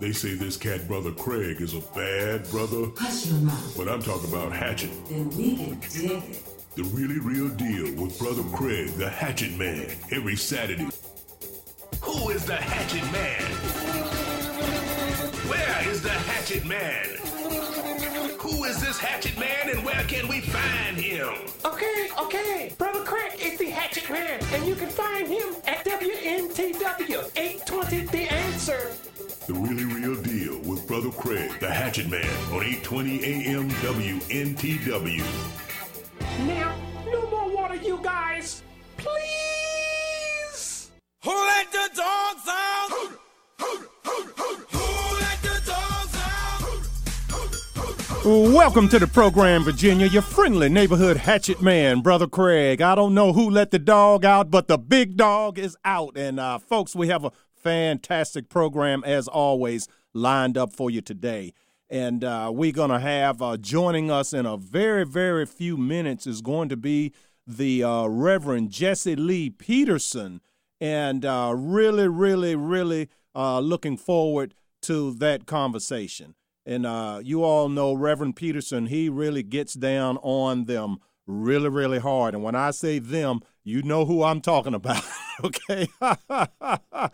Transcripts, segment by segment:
They say this cat brother Craig is a bad brother, Hush your mouth. but I'm talking about Hatchet. Then we can dig it. The really real deal with brother Craig, the Hatchet Man, every Saturday. Who is the Hatchet Man? Where is the Hatchet Man? Who is this Hatchet Man and where can we find him? Okay, okay. Brother Craig is the Hatchet Man, and you can find him at WNTW 820 The Answer. The really real deal with brother Craig, the Hatchet Man, on 820 AM WNTW. Now, no more water, you guys. Please. Who let the dogs out? Who let the dogs out? Welcome to the program, Virginia. Your friendly neighborhood hatchet man, Brother Craig. I don't know who let the dog out, but the big dog is out. And, uh, folks, we have a fantastic program, as always, lined up for you today. And uh, we're going to have uh, joining us in a very, very few minutes is going to be the uh, Reverend Jesse Lee Peterson. And uh, really, really, really uh, looking forward to that conversation. And uh, you all know Reverend Peterson, he really gets down on them really, really hard. And when I say them, you know who I'm talking about, okay?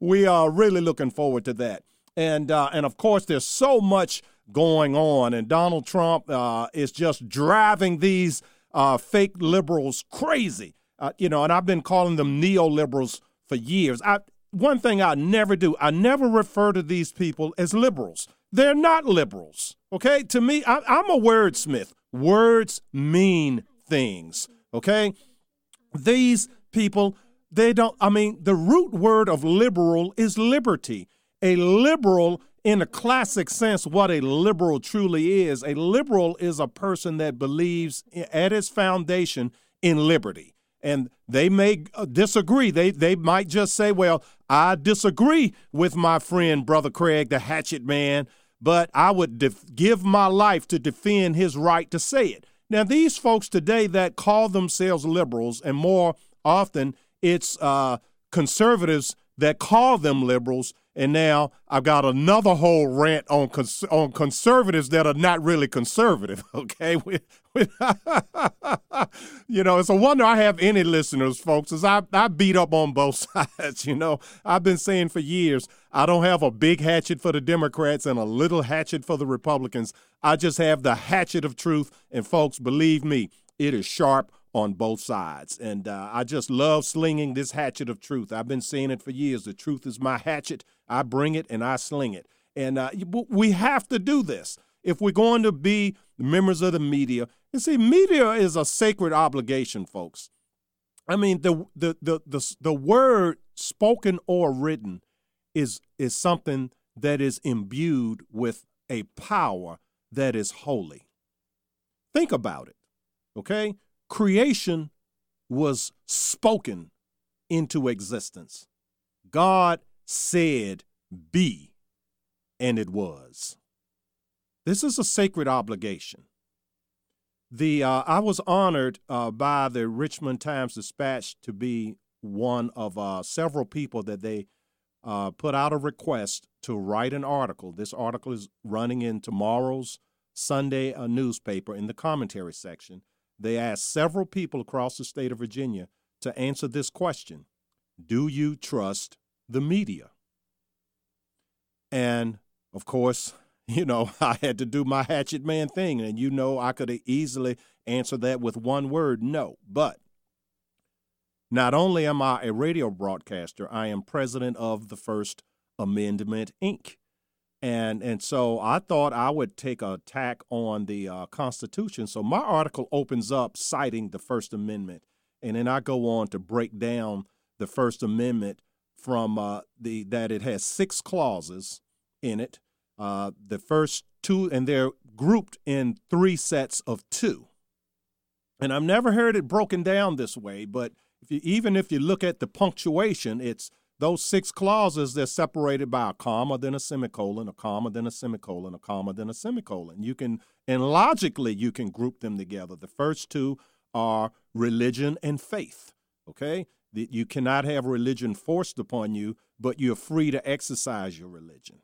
we are really looking forward to that. And, uh, and of course, there's so much going on, and Donald Trump uh, is just driving these uh, fake liberals crazy. Uh, you know, and I've been calling them neoliberals for years. I, one thing I never do, I never refer to these people as liberals. They're not liberals. Okay, to me, I, I'm a wordsmith. Words mean things. Okay, these people, they don't. I mean, the root word of liberal is liberty. A liberal, in a classic sense, what a liberal truly is, a liberal is a person that believes at its foundation in liberty and they may uh, disagree. They they might just say, "Well, I disagree with my friend brother Craig, the Hatchet Man, but I would def- give my life to defend his right to say it." Now, these folks today that call themselves liberals, and more often it's uh, conservatives that call them liberals. And now I've got another whole rant on cons- on conservatives that are not really conservative. Okay, you know, it's a wonder I have any listeners, folks, as I, I beat up on both sides. You know, I've been saying for years I don't have a big hatchet for the Democrats and a little hatchet for the Republicans. I just have the hatchet of truth. And, folks, believe me, it is sharp on both sides. And uh, I just love slinging this hatchet of truth. I've been saying it for years. The truth is my hatchet. I bring it and I sling it. And uh, we have to do this if we're going to be members of the media. And see, media is a sacred obligation, folks. I mean, the the the the, the word spoken or written is is something that is imbued with a power that is holy. Think about it. Okay? Creation was spoken into existence. God said, Be, and it was. This is a sacred obligation. The uh, I was honored uh, by the Richmond Times Dispatch to be one of uh, several people that they uh, put out a request to write an article. This article is running in tomorrow's Sunday uh, newspaper in the commentary section. They asked several people across the state of Virginia to answer this question Do you trust the media? And of course, you know, I had to do my hatchet man thing. And you know, I could have easily answer that with one word no. But not only am I a radio broadcaster, I am president of the First Amendment, Inc. And, and so I thought I would take a tack on the uh, Constitution. So my article opens up citing the First Amendment. And then I go on to break down the First Amendment from uh, the that it has six clauses in it. Uh, the first two, and they're grouped in three sets of two. And I've never heard it broken down this way, but if you, even if you look at the punctuation, it's those six clauses, they're separated by a comma, then a semicolon, a comma, then a semicolon, a comma, then a semicolon. You can, and logically, you can group them together. The first two are religion and faith, okay? That You cannot have religion forced upon you, but you're free to exercise your religion.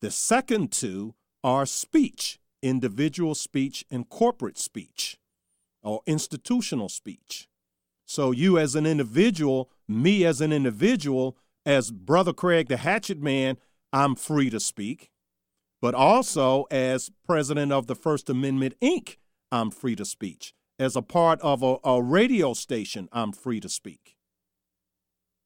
The second two are speech, individual speech and corporate speech, or institutional speech. So, you as an individual, me as an individual, as Brother Craig the Hatchet Man, I'm free to speak. But also, as president of the First Amendment, Inc., I'm free to speak. As a part of a, a radio station, I'm free to speak.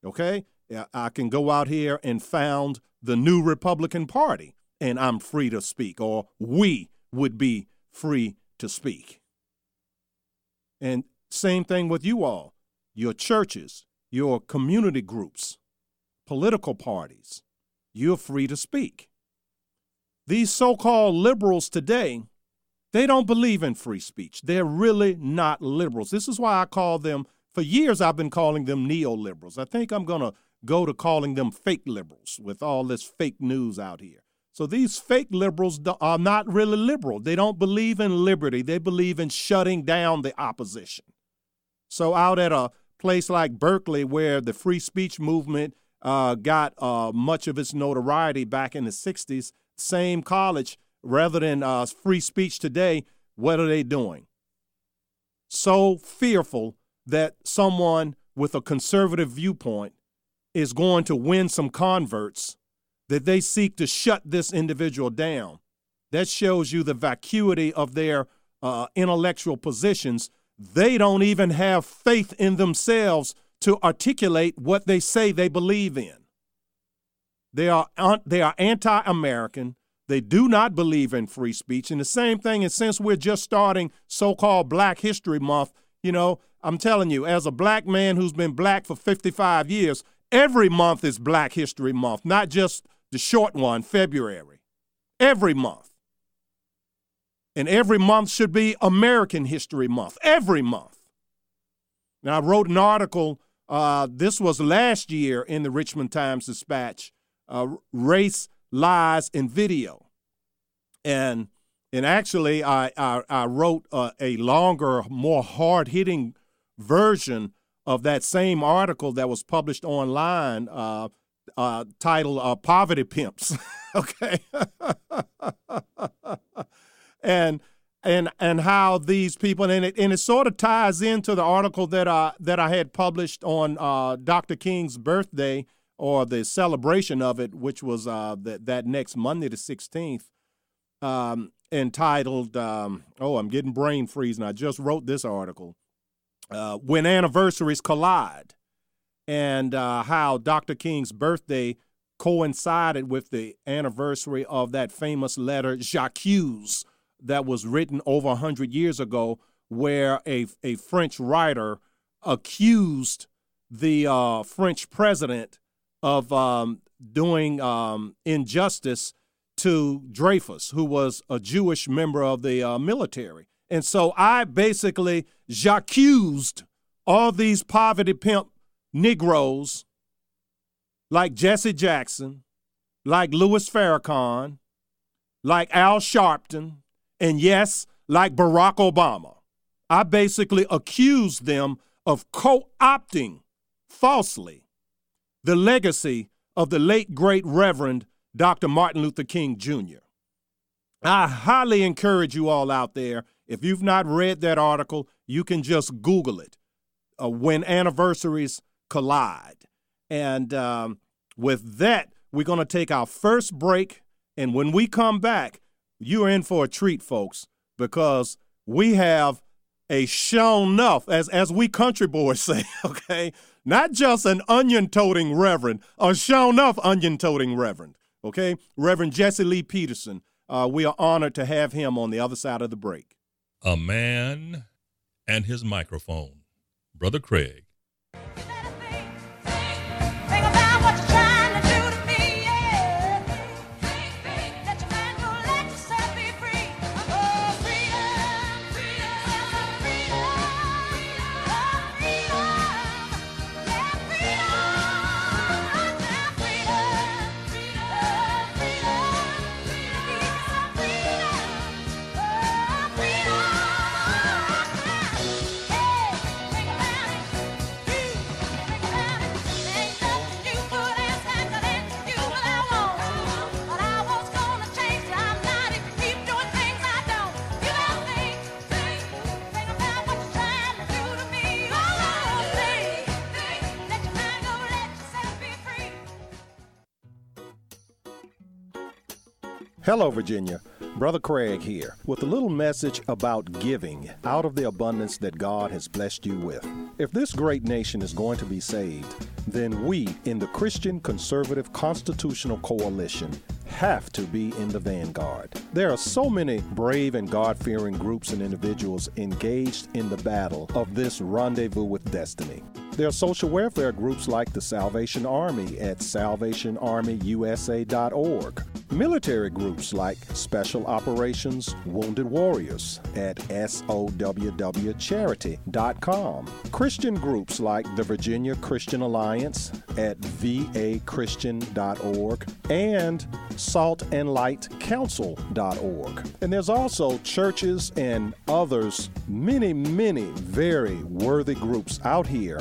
Okay? I can go out here and found the new Republican Party, and I'm free to speak, or we would be free to speak. And same thing with you all, your churches, your community groups, political parties. You're free to speak. These so called liberals today, they don't believe in free speech. They're really not liberals. This is why I call them, for years, I've been calling them neoliberals. I think I'm going to go to calling them fake liberals with all this fake news out here. So these fake liberals are not really liberal. They don't believe in liberty, they believe in shutting down the opposition. So, out at a place like Berkeley, where the free speech movement uh, got uh, much of its notoriety back in the 60s, same college, rather than uh, free speech today, what are they doing? So fearful that someone with a conservative viewpoint is going to win some converts that they seek to shut this individual down. That shows you the vacuity of their uh, intellectual positions. They don't even have faith in themselves to articulate what they say they believe in. They are, they are anti American. They do not believe in free speech. And the same thing, and since we're just starting so called Black History Month, you know, I'm telling you, as a black man who's been black for 55 years, every month is Black History Month, not just the short one, February. Every month. And every month should be American History Month. Every month. Now, I wrote an article, uh, this was last year in the Richmond Times Dispatch uh, Race, Lies, and Video. And and actually, I, I, I wrote uh, a longer, more hard hitting version of that same article that was published online uh, uh, titled uh, Poverty Pimps. okay. and and and how these people and it and it sort of ties into the article that I that I had published on uh, Dr. King's birthday or the celebration of it, which was uh, that that next Monday the sixteenth, um, entitled um, "Oh, I'm getting brain freeze," and I just wrote this article uh, when anniversaries collide and uh, how Dr. King's birthday coincided with the anniversary of that famous letter J'accuse that was written over 100 years ago, where a, a French writer accused the uh, French president of um, doing um, injustice to Dreyfus, who was a Jewish member of the uh, military. And so I basically j'accused all these poverty pimp Negroes like Jesse Jackson, like Louis Farrakhan, like Al Sharpton, and yes, like Barack Obama. I basically accused them of co opting falsely the legacy of the late great Reverend Dr. Martin Luther King Jr. I highly encourage you all out there, if you've not read that article, you can just Google it. Uh, when anniversaries collide. And um, with that, we're going to take our first break. And when we come back, you're in for a treat, folks, because we have a shown enough, as, as we country boys say, okay? Not just an onion toting reverend, a shown enough onion toting reverend, okay? Reverend Jesse Lee Peterson. Uh, we are honored to have him on the other side of the break. A man and his microphone. Brother Craig. Hello, Virginia. Brother Craig here with a little message about giving out of the abundance that God has blessed you with. If this great nation is going to be saved, then we in the Christian Conservative Constitutional Coalition have to be in the vanguard. There are so many brave and God fearing groups and individuals engaged in the battle of this rendezvous with destiny. There are social welfare groups like the Salvation Army at salvationarmyusa.org, military groups like Special Operations Wounded Warriors at sowwcharity.com, Christian groups like the Virginia Christian Alliance at vachristian.org, and saltandlightcouncil.org. And there's also churches and others, many, many very worthy groups out here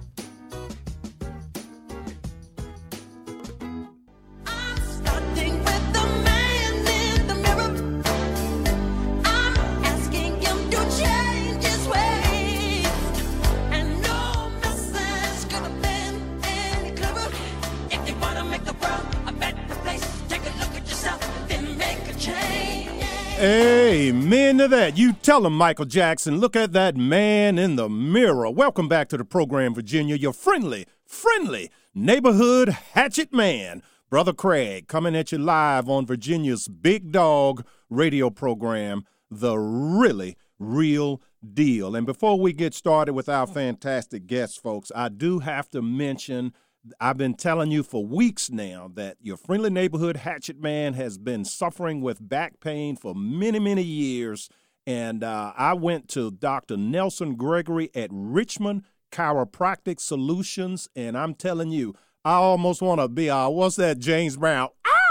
To that. You tell him, Michael Jackson. Look at that man in the mirror. Welcome back to the program, Virginia. Your friendly, friendly neighborhood hatchet man, Brother Craig, coming at you live on Virginia's Big Dog radio program, The Really Real Deal. And before we get started with our fantastic guests, folks, I do have to mention. I've been telling you for weeks now that your friendly neighborhood hatchet man has been suffering with back pain for many, many years. And uh, I went to Dr. Nelson Gregory at Richmond Chiropractic Solutions. And I'm telling you, I almost want to be, uh, what's that, James Brown?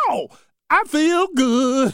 Ow! I feel good.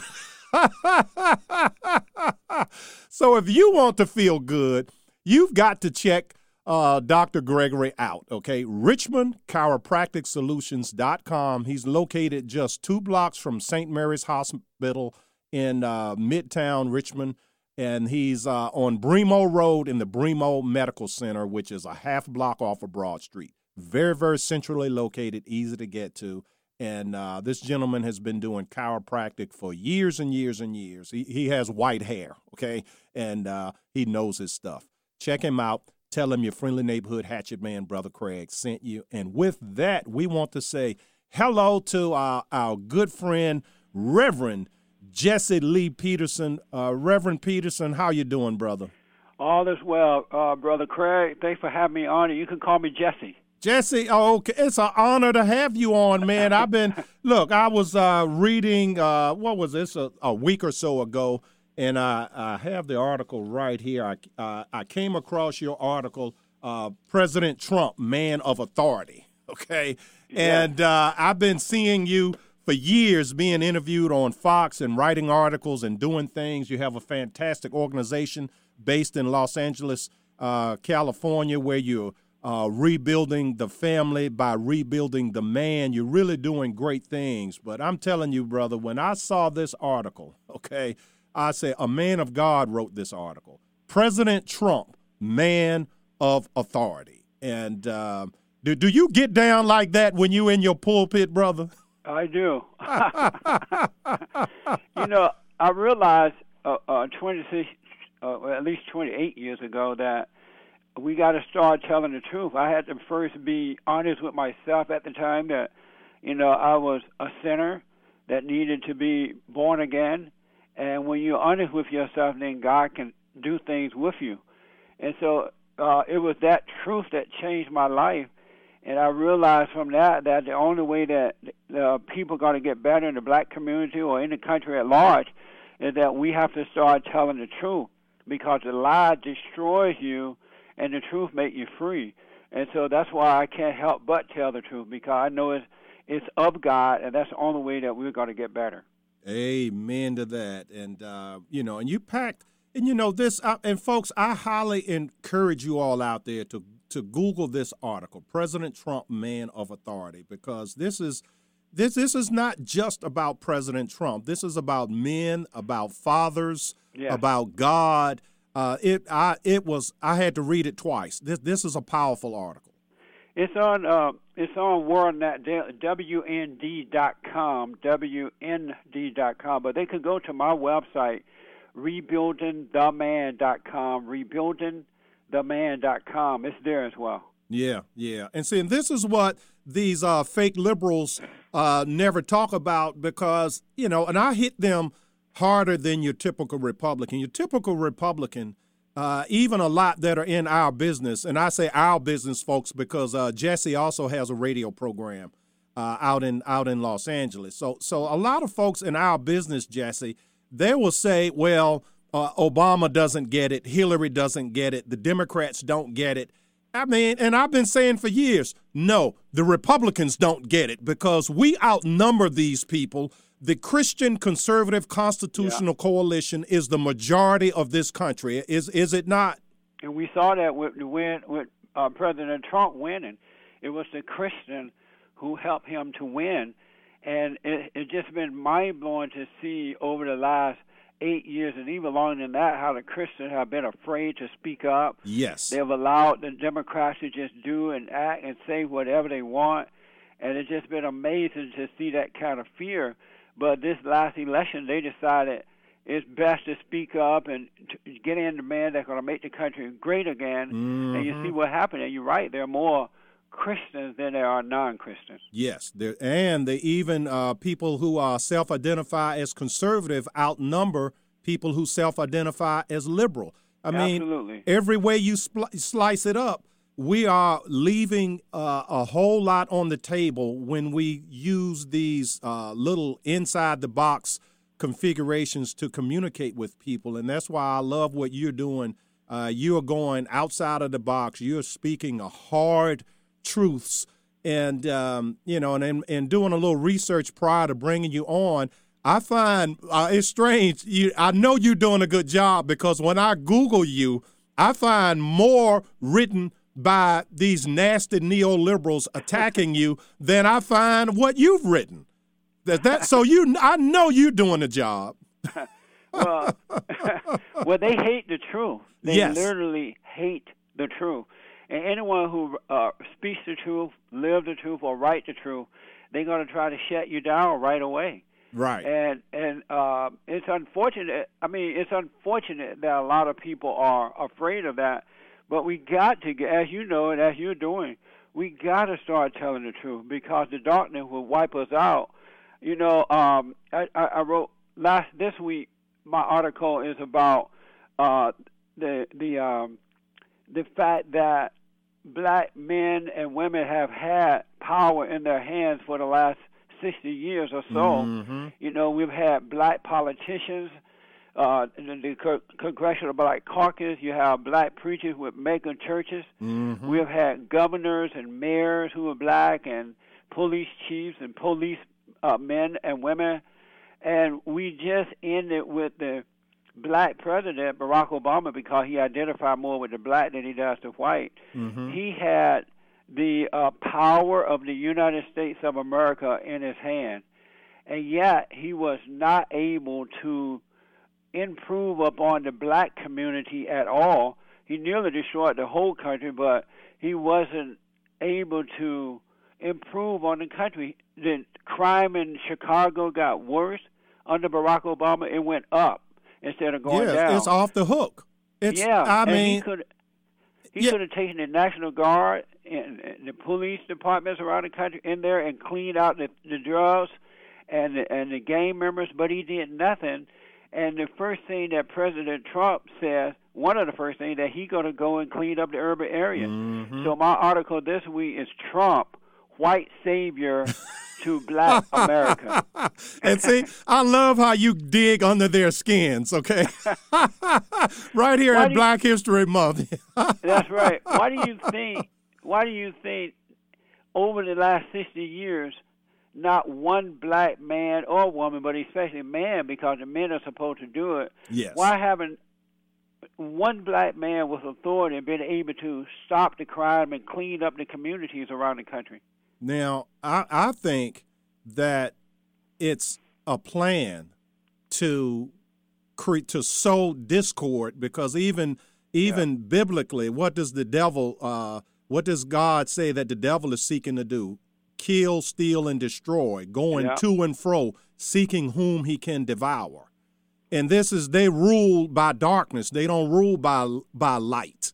so if you want to feel good, you've got to check uh, Dr. Gregory out, okay? Richmond Chiropractic Solutions.com. He's located just two blocks from St. Mary's Hospital in uh, Midtown Richmond. And he's uh, on Bremo Road in the Bremo Medical Center, which is a half block off of Broad Street. Very, very centrally located, easy to get to. And uh, this gentleman has been doing chiropractic for years and years and years. He, he has white hair, okay? And uh, he knows his stuff. Check him out. Tell him your friendly neighborhood hatchet man, Brother Craig, sent you. And with that, we want to say hello to our, our good friend, Reverend Jesse Lee Peterson. Uh, Reverend Peterson, how you doing, brother? All is well, uh, brother Craig. Thanks for having me on. You can call me Jesse. Jesse, oh, okay. it's an honor to have you on, man. I've been look. I was uh, reading uh, what was this a, a week or so ago, and I, I have the article right here. I uh, I came across your article, uh, President Trump, man of authority. Okay, and uh, I've been seeing you for years being interviewed on Fox and writing articles and doing things. You have a fantastic organization based in Los Angeles, uh, California, where you're uh, rebuilding the family by rebuilding the man. You're really doing great things. But I'm telling you, brother, when I saw this article, okay, I said a man of God wrote this article. President Trump, man of authority. And uh, do, do you get down like that when you in your pulpit, brother? I do. you know, I realized uh, uh, 26, uh, at least 28 years ago that we got to start telling the truth. I had to first be honest with myself at the time that, you know, I was a sinner that needed to be born again. And when you're honest with yourself, then God can do things with you. And so uh, it was that truth that changed my life. And I realized from that that the only way that uh, people are going to get better in the black community or in the country at large is that we have to start telling the truth because the lie destroys you and the truth makes you free. And so that's why I can't help but tell the truth because I know it's it's of God, and that's the only way that we're going to get better. Amen to that. And uh, you know, and you packed, and you know this, uh, and folks, I highly encourage you all out there to to Google this article, President Trump, Man of Authority, because this is this this is not just about President Trump. This is about men, about fathers, Yeah. about God. Uh, it I it was I had to read it twice. This this is a powerful article. It's on uh, it's on WorldNet dot com WND dot com, but they can go to my website rebuildingtheman dot com rebuildingtheman dot com. It's there as well. Yeah, yeah. And see, and this is what these uh, fake liberals uh, never talk about because, you know, and I hit them harder than your typical Republican. Your typical Republican, uh, even a lot that are in our business, and I say our business folks because uh, Jesse also has a radio program uh, out in out in Los Angeles. So so a lot of folks in our business, Jesse, they will say, well, uh, Obama doesn't get it, Hillary doesn't get it, the Democrats don't get it. I mean, and I've been saying for years, no, the Republicans don't get it because we outnumber these people. The Christian Conservative Constitutional Coalition is the majority of this country. Is is it not? And we saw that with the win with uh, President Trump winning. It was the Christian who helped him to win, and it it just been mind blowing to see over the last eight years and even longer than that how the Christians have been afraid to speak up. Yes. They've allowed the Democrats to just do and act and say whatever they want, and it's just been amazing to see that kind of fear. But this last election, they decided it's best to speak up and to get in the man that's going to make the country great again. And you see what happened. And you're right, there are more Christians than there are non-Christians. Yes, there, and they even uh, people who uh, self-identify as conservative outnumber people who self-identify as liberal. I mean, every way you spl- slice it up, we are leaving uh, a whole lot on the table when we use these uh, little inside-the-box configurations to communicate with people, and that's why I love what you're doing. Uh, you are going outside of the box. You're speaking hard truths and um, you know and, and and doing a little research prior to bringing you on i find uh, it's strange you i know you're doing a good job because when i google you i find more written by these nasty neoliberals attacking you than i find what you've written that that so you i know you're doing a job well, well, they hate the truth. They Yes. literally hate the truth. And anyone who uh, speaks the truth, live the truth, or write the truth, they're going to try to shut you down right away. right And and uh, it's unfortunate. I mean, it's unfortunate that a lot of people are afraid of that. But we got to, as you know, and as you're doing, we got to start telling the truth because the darkness will wipe us out. You know, um, I, I, I wrote last this week. My article is about uh, the the um, the fact that black men and women have had power in their hands for the last 60 years or so. You know, we've had black politicians, uh, in the Congressional Black Caucus. You have black preachers with mega churches. We have had governors and mayors who are black, and police chiefs and police uh, men and women. And we just ended with the black president, Barack Obama, because he identified more with the black than he does the white. He had the uh, power of the United States of America in his hand, and yet he was not able to improve upon the black community at all. He nearly destroyed the whole country, but he wasn't able to improve on the country. The crime in Chicago got worse under Barack Obama. It went up instead of going yes, down. it's off the hook it's yeah, i mean he could he Yeah. could have taken the National Guard and, and the police departments around the country in there and cleaned out the, the drugs and the, and the gang members, but he did nothing. And the first thing that President Trump says, one of the first things that he's going to go and clean up the urban areas. Mm-hmm. So my article this week is Trump, white savior to black America. and see, I love how you dig under their skins, okay? right here Why at do you- Black History Month. That's right. Why do you think? Why do you think over the last sixty years, not one black man or woman, but especially man, because the men are supposed to do it. Yes. Why haven't one black man with authority been able to stop the crime and clean up the communities around the country? Now, I, I think that it's a plan to create to sow discord because even even biblically, what does the devil uh, what does God say that the devil is seeking to do? Kill, steal, and destroy, going Yeah. to and fro, seeking whom he can devour. And this is they rule by darkness. They don't rule by by light.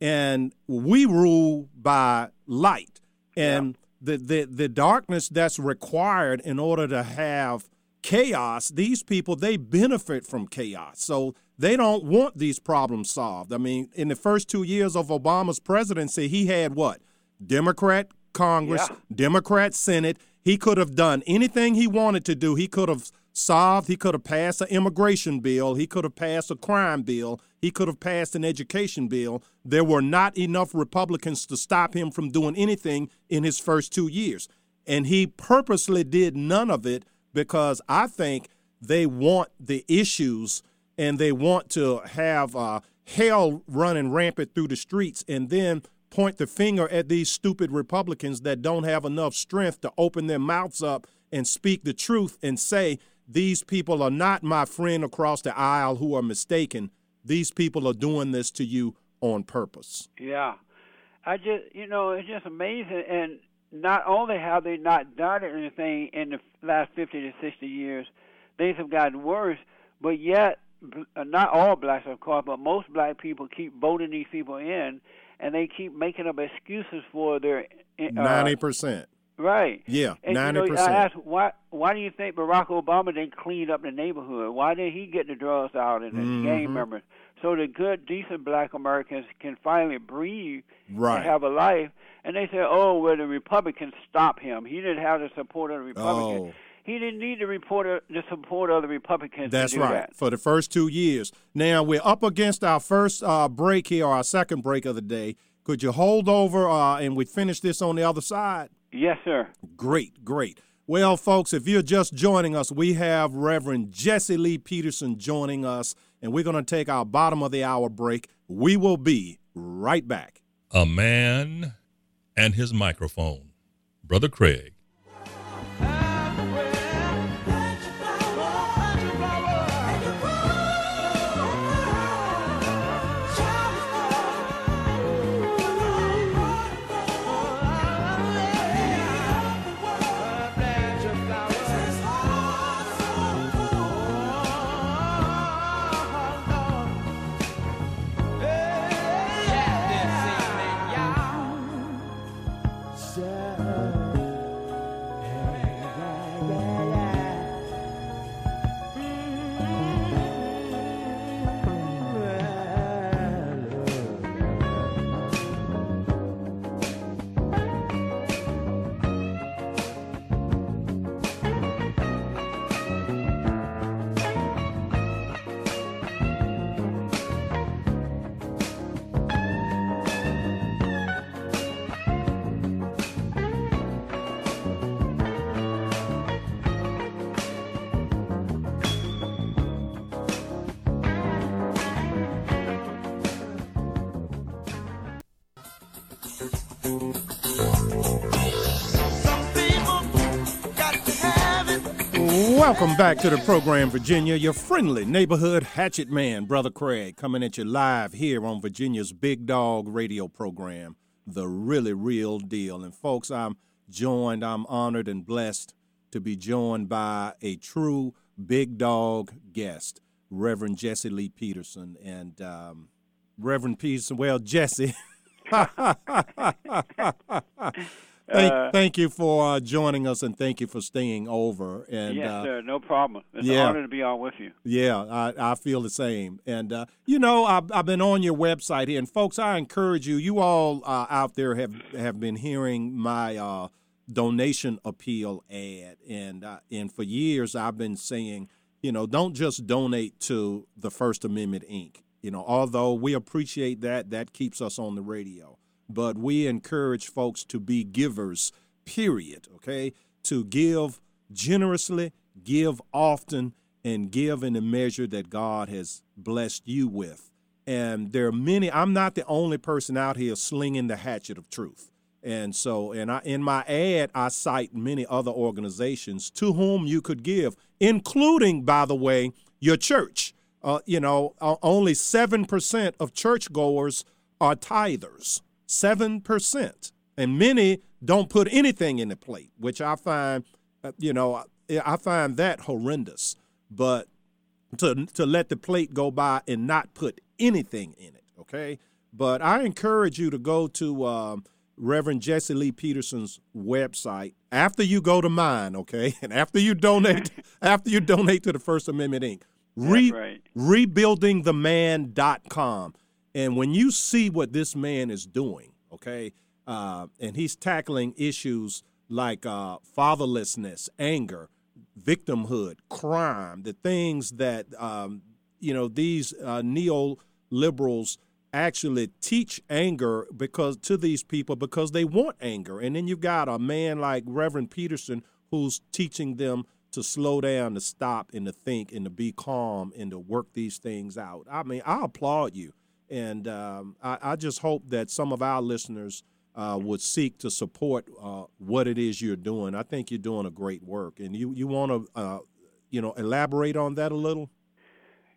And we rule by light. And the, the the darkness that's required in order to have chaos, these people they benefit from chaos. So they don't want these problems solved. I mean, in the first 2 years of Obama's presidency, he had what? Democrat Congress, Yeah. Democrat Senate. He could have done anything he wanted to do. He could have solved, he could have passed an immigration bill, he could have passed a crime bill, he could have passed an education bill. There were not enough Republicans to stop him from doing anything in his first two years. And he purposely did none of it because I think they want the issues and they want to have uh, hell running rampant through the streets and then point the finger at these stupid Republicans that don't have enough strength to open their mouths up and speak the truth and say, these people are not my friend across the aisle who are mistaken. These people are doing this to you on purpose. Yeah, I just you know it's just amazing, and not only have they not done anything in the last fifty to sixty years, things have gotten worse. But yet, uh, not all blacks, of course, but most black people keep voting these people in, and they keep making up excuses for their uh, Ninety percent. Right. Yeah, And you ninety know, I percent. asked why why do you think Barack Obama didn't clean up the neighborhood? Why did he get the drugs out and the Mhm. gang members? So the good, decent black Americans can finally breathe Right. and have a life. And they say, Oh, well the Republicans stop him. He didn't have the support of the Republicans. Oh. He didn't need the report the support of the Republicans That's to do right. that. For the first two years. Now we're up against our first uh, break here, our second break of the day. Could you hold over uh, and we finish this on the other side? Yes, sir. Great, great. Well, folks, if you're just joining us, we have Reverend Jesse Lee Peterson joining us, and we're going to take our bottom of the hour break. We will be right back. A man and his microphone. Brother Craig. Welcome back to the program, Virginia. Your friendly neighborhood hatchet man, Brother Craig, coming at you live here on Virginia's Big Dog radio program, The Really Real Deal. And folks, I'm joined, I'm honored and blessed to be joined by a true big dog guest, Reverend Jesse Lee Peterson. And um, Reverend Peterson, well, Jesse. Thank, Uh, thank you for uh, joining us and thank you for staying over. And yes, uh, sir. No problem. It's yeah. an honor to be on with you. yeah, I, I feel the same. And, uh, you know, I've, I've been on your website here. And, folks, I encourage you, you all uh, out there have, have been hearing my uh, donation appeal ad. And, uh, and for years, I've been saying, you know, don't just donate to the First Amendment Inc. You know, although we appreciate that, that keeps us on the radio. But we encourage folks to be givers, period, okay? To give generously, give often, and give in the measure that God has blessed you with. and there are many. I'm not the only person out here slinging the hatchet of truth. And so, and I, in my ad, I cite many other organizations to whom you could give, including, by the way, your church. Uh, you know, uh, only 7% of churchgoers are tithers. 7%. And many don't put anything in the plate, which I find, uh, you know, I find that horrendous. But to, to let the plate go by and not put anything in it, okay? But I encourage you to go to um, Reverend Jesse Lee Peterson's website after you go to mine, okay? And after you donate, after you donate to the First Amendment Inc. Re- right. rebuildingtheman.com. And when you see what this man is doing, okay, uh, and he's tackling issues like uh, fatherlessness, anger, victimhood, crime, the things that, um, you know, these uh, neoliberals actually teach anger because to these people because they want anger. And then you've got a man like Reverend Peterson who's teaching them to slow down, to stop, and to think, and to be calm, and to work these things out. I mean, I applaud you, and um, I, I, just hope that some of our listeners uh, would seek to support uh, what it is you're doing. I think you're doing a great work, and you you want to, uh, you know, elaborate on that a little.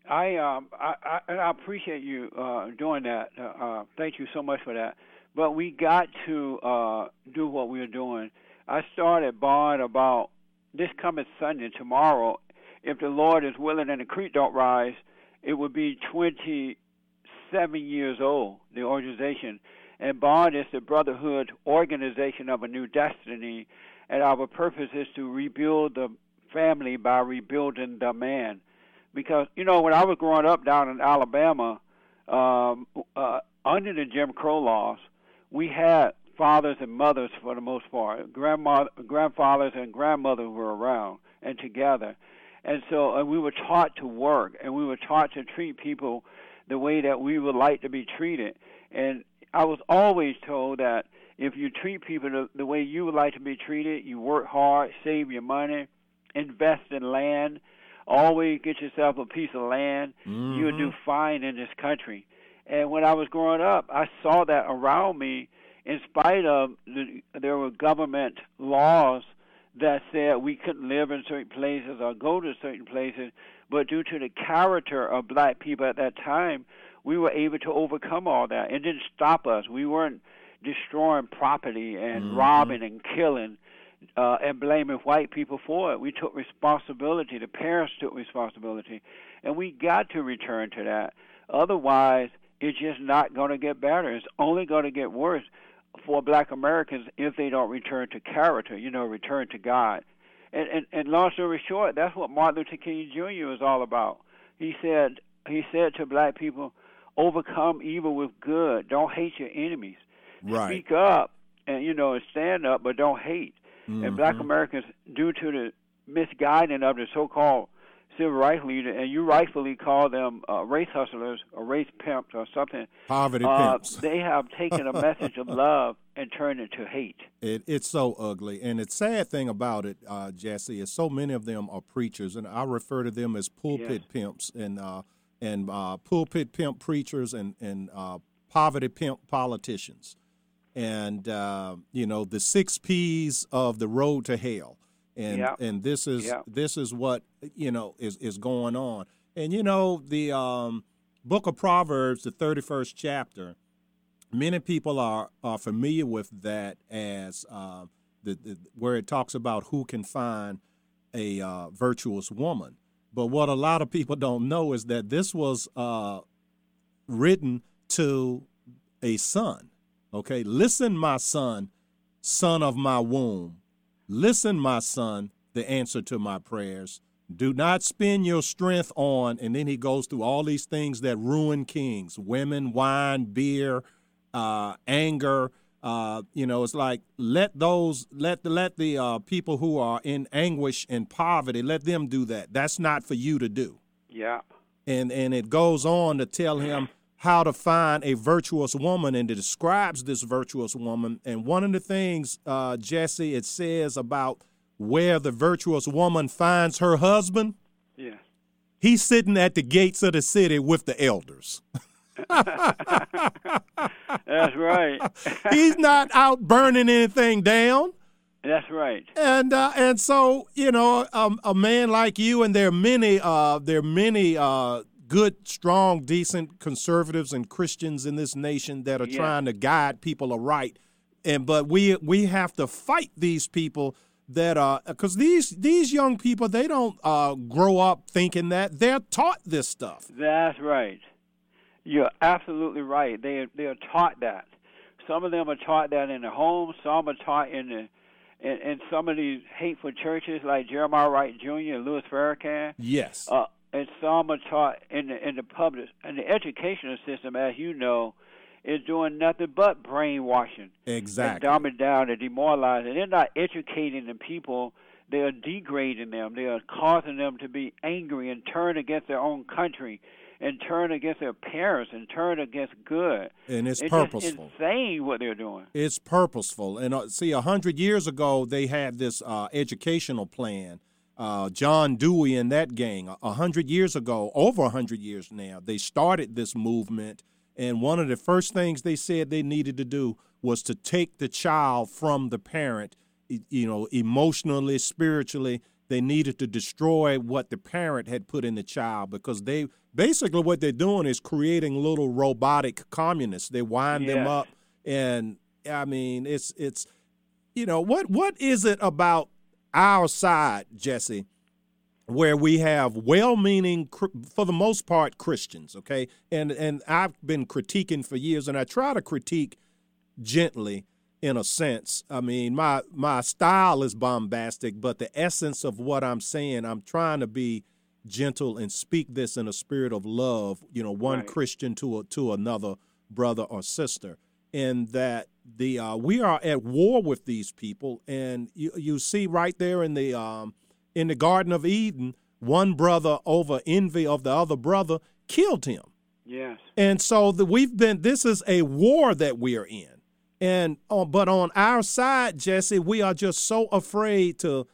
I um I I, I appreciate you uh, doing that. Uh, uh, thank you so much for that. But we got to do what we're doing. I started Bond about this coming Sunday, tomorrow, if the Lord is willing and the creek don't rise, it would be 27 years old, the organization. And Bond is the brotherhood organization of a new destiny. And our purpose is to rebuild the family by rebuilding the man. Because, you know, when I was growing up down in Alabama, um, uh, under the Jim Crow laws, we had fathers and mothers for the most part. Grandmother, grandfathers and grandmothers were around and together, and so and we were taught to work, and we were taught to treat people the way that we would like to be treated. And I was always told that if you treat people the, the way you would like to be treated, you work hard, save your money, invest in land, always get yourself a piece of land, Mm-hmm. you'll do fine in this country. And when I was growing up, I saw that around me in spite of the, there were government laws that said we couldn't live in certain places or go to certain places, but due to the character of black people at that time, we were able to overcome all that. It didn't stop us. We weren't destroying property and robbing and killing uh, and blaming white people for it. We took responsibility. The parents took responsibility, and we got to return to that. Otherwise, it's just not going to get better. It's only going to get worse for Black Americans if they don't return to character. You know, return to God. And and, and long story short, that's what Martin Luther King Jr. was all about. He said he said to black people, overcome evil with good. Don't hate your enemies. Right. Speak up and you know and stand up, but don't hate. And Black Mm-hmm. Americans, due to the misguiding of the so-called civil rights leader, and you rightfully call them uh, race hustlers or race pimps or something, Poverty uh, pimps. they have taken a message of love and turned it to hate. It, it's so ugly. And the sad thing about it, uh, Jesse, is so many of them are preachers, and I refer to them as pulpit pimps and uh, and uh, pulpit pimp preachers and and uh, poverty pimp politicians, and uh, you know the six P's of the road to hell. And Yeah. and this is Yeah. this is what you know is is going on. And you know the um, book of Proverbs, the thirty first chapter many people are, are familiar with that as uh, the, the where it talks about who can find a uh, virtuous woman. But what a lot of people don't know is that this was uh, written to a son. Okay, listen, my son, son of my womb. Listen, my son, the answer to my prayers. Do not spend your strength on, and then he goes through all these things that ruin kings women, wine, beer, uh, anger. Uh, you know, it's like let those let the let the uh, people who are in anguish and poverty let them do that. That's not for you to do. Yeah. And and it goes on to tell him how to find a virtuous woman, and it describes this virtuous woman. And one of the things, uh, Jesse, it says about where the virtuous woman finds her husband. Yeah. He's sitting at the gates of the city with the elders. That's right. He's not out burning anything down. That's right. And uh, and so you know, um, a man like you, and there are many, uh, there are many uh, good, strong, decent conservatives and Christians in this nation that are Yeah. trying to guide people aright. And but we we have to fight these people that are because these these young people they don't uh, grow up thinking that they're taught this stuff. That's right. You're absolutely right. They they are taught that. Some of them are taught that in the home. Some are taught in the in, in some of these hateful churches like Jeremiah Wright Jr. and Louis Farrakhan. Yes. Uh, and some are taught in the in the public and the educational system, as you know, is doing nothing but brainwashing and exactly. dumbing down and demoralizing. They're not educating the people. They are degrading them. They are causing them to be angry and turn against their own country, and turn against their parents, and turn against good. And it's It's purposeful. just insane what they're doing. It's purposeful. And uh, see, a hundred years ago, they had this uh, educational plan. Uh, John Dewey and that gang. A- hundred years ago, over a hundred years now, they started this movement. And one of the first things they said they needed to do was to take the child from the parent. You know, emotionally, spiritually, they needed to destroy what the parent had put in the child because they basically what they're doing is creating little robotic communists. They wind them up and I mean, it's it's you know what what is it about our side, Jesse, where we have well-meaning, for the most part, Christians, okay, and and I've been critiquing for years, and I try to critique gently in a sense. I mean, my my style is bombastic, but the essence of what I'm saying, I'm trying to be gentle and speak this in a spirit of love. You know, one Right. Christian to a, to another brother or sister, and that the uh, we are at war with these people, and you you see right there in the um, in the Garden of Eden, one brother over envy of the other brother killed him. Yes. And so the, we've been. This is a war that we are in, and uh, but on our side, Jesse, we are just so afraid to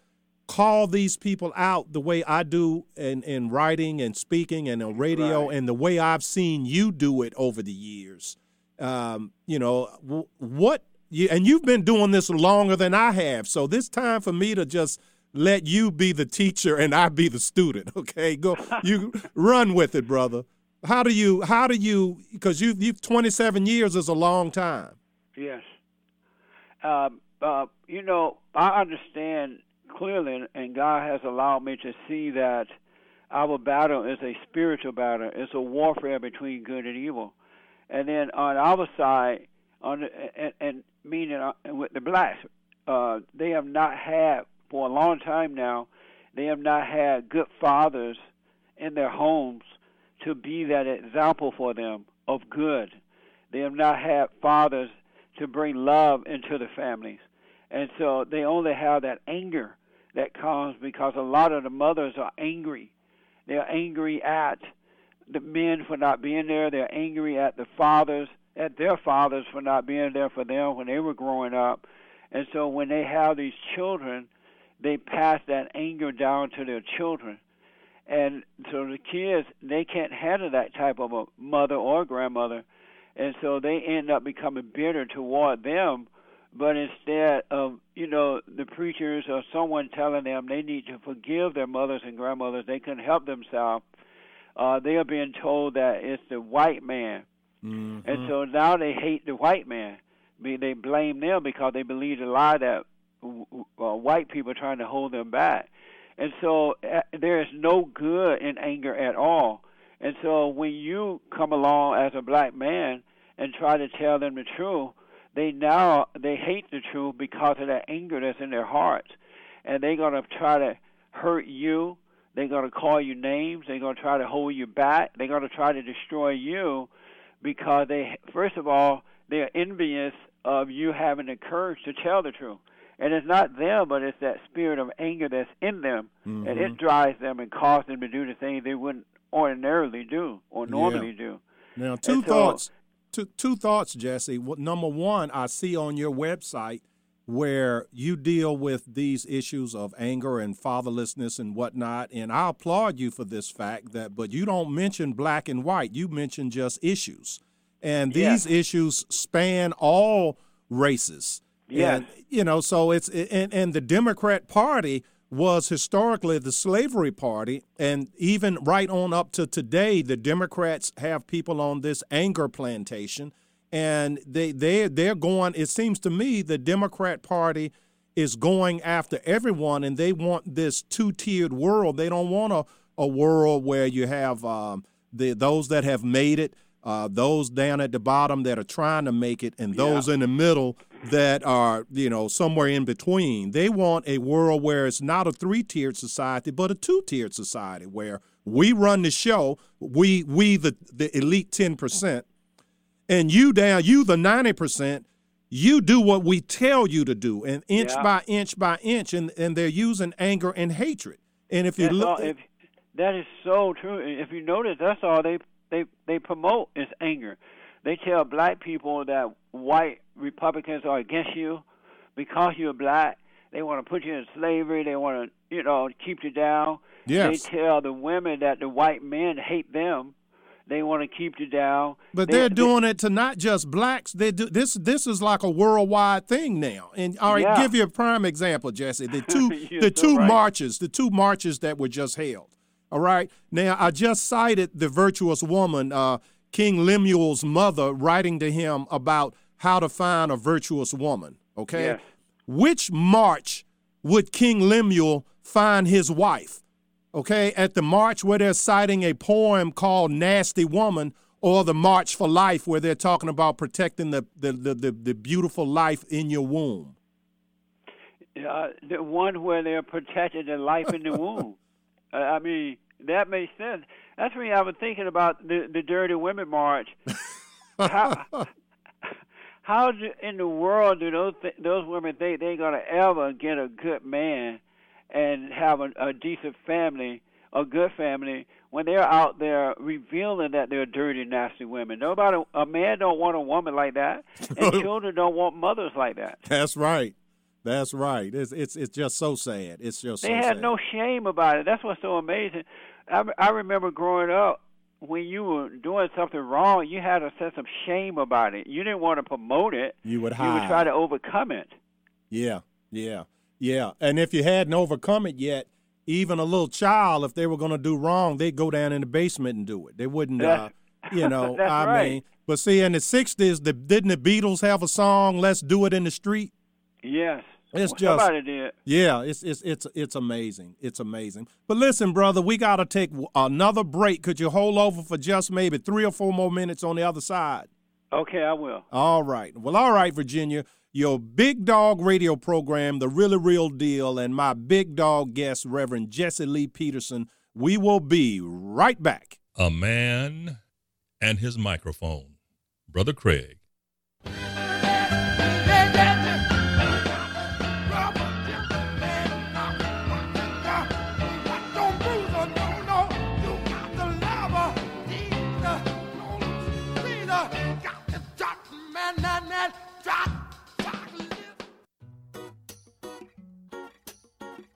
call these people out the way I do in, in writing and speaking and on radio, Right. and the way I've seen you do it over the years. Um, you know what? And you've been doing this longer than I have, so this time for me to just let you be the teacher and I be the student. Okay, go you run with it, brother. How do you? How do you? Because you you 27 years is a long time. Yes. Um, uh, you know, I understand clearly, and God has allowed me to see that our battle is a spiritual battle. It's a warfare between good and evil. And then on our side, on the, and, and meaning uh, with the blacks, uh, they have not had for a long time now. They have not had good fathers in their homes to be that example for them of good. They have not had fathers to bring love into the families. And so they only have that anger that comes because a lot of the mothers are angry. They're angry at the men for not being there. They're angry at the fathers, at their fathers for not being there for them when they were growing up. And so when they have these children, they pass that anger down to their children. And so the kids, they can't handle that type of a mother or grandmother. And so they end up becoming bitter toward them. But instead of, you know, the preachers or someone telling them they need to forgive their mothers and grandmothers, they couldn't help themselves, uh, they are being told that it's the white man. And so now they hate the white man. They blame them because they believe the lie that uh, white people are trying to hold them back. And so uh, there is no good in anger at all. And so when you come along as a black man and try to tell them the truth, they now they hate the truth because of that anger that's in their hearts, and they're gonna try to hurt you. They're gonna call you names. They're gonna try to hold you back. They're gonna try to destroy you because they first of all they're envious of you having the courage to tell the truth. And it's not them, but it's that spirit of anger that's in them, and it mm-hmm. drives them and causes them to do the things they wouldn't ordinarily do or normally do. Now, two And so- thoughts. Two, two thoughts, Jesse. Well, Number one, I see on your website where you deal with these issues of anger and fatherlessness and whatnot. And I applaud you for this fact that, but you don't mention black and white. You mention just issues, and these issues span all races. Yes. And, you know, so it's and, and the Democrat Party was historically the slavery party, and even right on up to today, the Democrats have people on this anger plantation, and they they they're going. It seems to me the Democrat Party is going after everyone, and they want this two tiered world. They don't want a, a world where you have um, the those that have made it, uh, those down at the bottom that are trying to make it, and those in the middle that are you know somewhere in between. They want a world where it's not a three tiered society, but a two tiered society where we run the show. We we the the elite ten percent, and you down you the ninety percent. You do what we tell you to do, and inch Yeah. by inch by inch, and, and they're using anger and hatred. And if you That's look, all, if, that is so true. If you notice, that's all they they they promote is anger. They tell black people that white Republicans are against you because you're black. They want to put you in slavery. They want to you know keep you down. Yes. They tell the women that the white men hate them. They want to keep you down. But They- they're they- doing it to not just blacks. They do this. This is like a worldwide thing now. And all right, Yeah. give you a prime example, Jesse. The two, the two right. marches, the two marches that were just held. All right. Now I just cited the virtuous woman, uh, King Lemuel's mother, writing to him about how to find a virtuous woman. Okay. Yes. Which march would King Lemuel find his wife? Okay, at the march where they're citing a poem called Nasty Woman, or the March for Life where they're talking about protecting the, the, the, the, the beautiful life in your womb. uh, the one where they're protecting the life in the womb. Uh, I mean, that makes sense. That's when I was thinking about the the Dirty Women March. how how do, in the world do those th- those women think they're gonna ever get a good man and have a, a decent family, a good family? When they're out there revealing that they're dirty, nasty women, nobody, a man don't want a woman like that, and children don't want mothers like that. That's right. That's right. It's it's it's just so sad. It's just They so had sad. no shame about it. That's what's so amazing. I, I remember growing up when you were doing something wrong, you had a sense of shame about it. You didn't want to promote it. You would You would try to overcome it. Yeah, yeah, yeah. And if you hadn't overcome it yet, even a little child, if they were going to do wrong, they'd go down in the basement and do it. They wouldn't, uh, you know. I right. mean, but see, in the '60s, the, didn't the Beatles have a song "Let's Do It in the Street"? Yes. It's Well, just- did. Yeah, it's it's it's it's amazing. It's amazing. But listen, brother, we got to take another break. Could you hold over for just maybe three or four more minutes on the other side? Okay, I will. All right. Well, all right, Virginia. Your big dog radio program, The Really Real Deal, and my big dog guest, Reverend Jesse Lee Peterson. We will be right back. A man and his microphone. Brother Craig.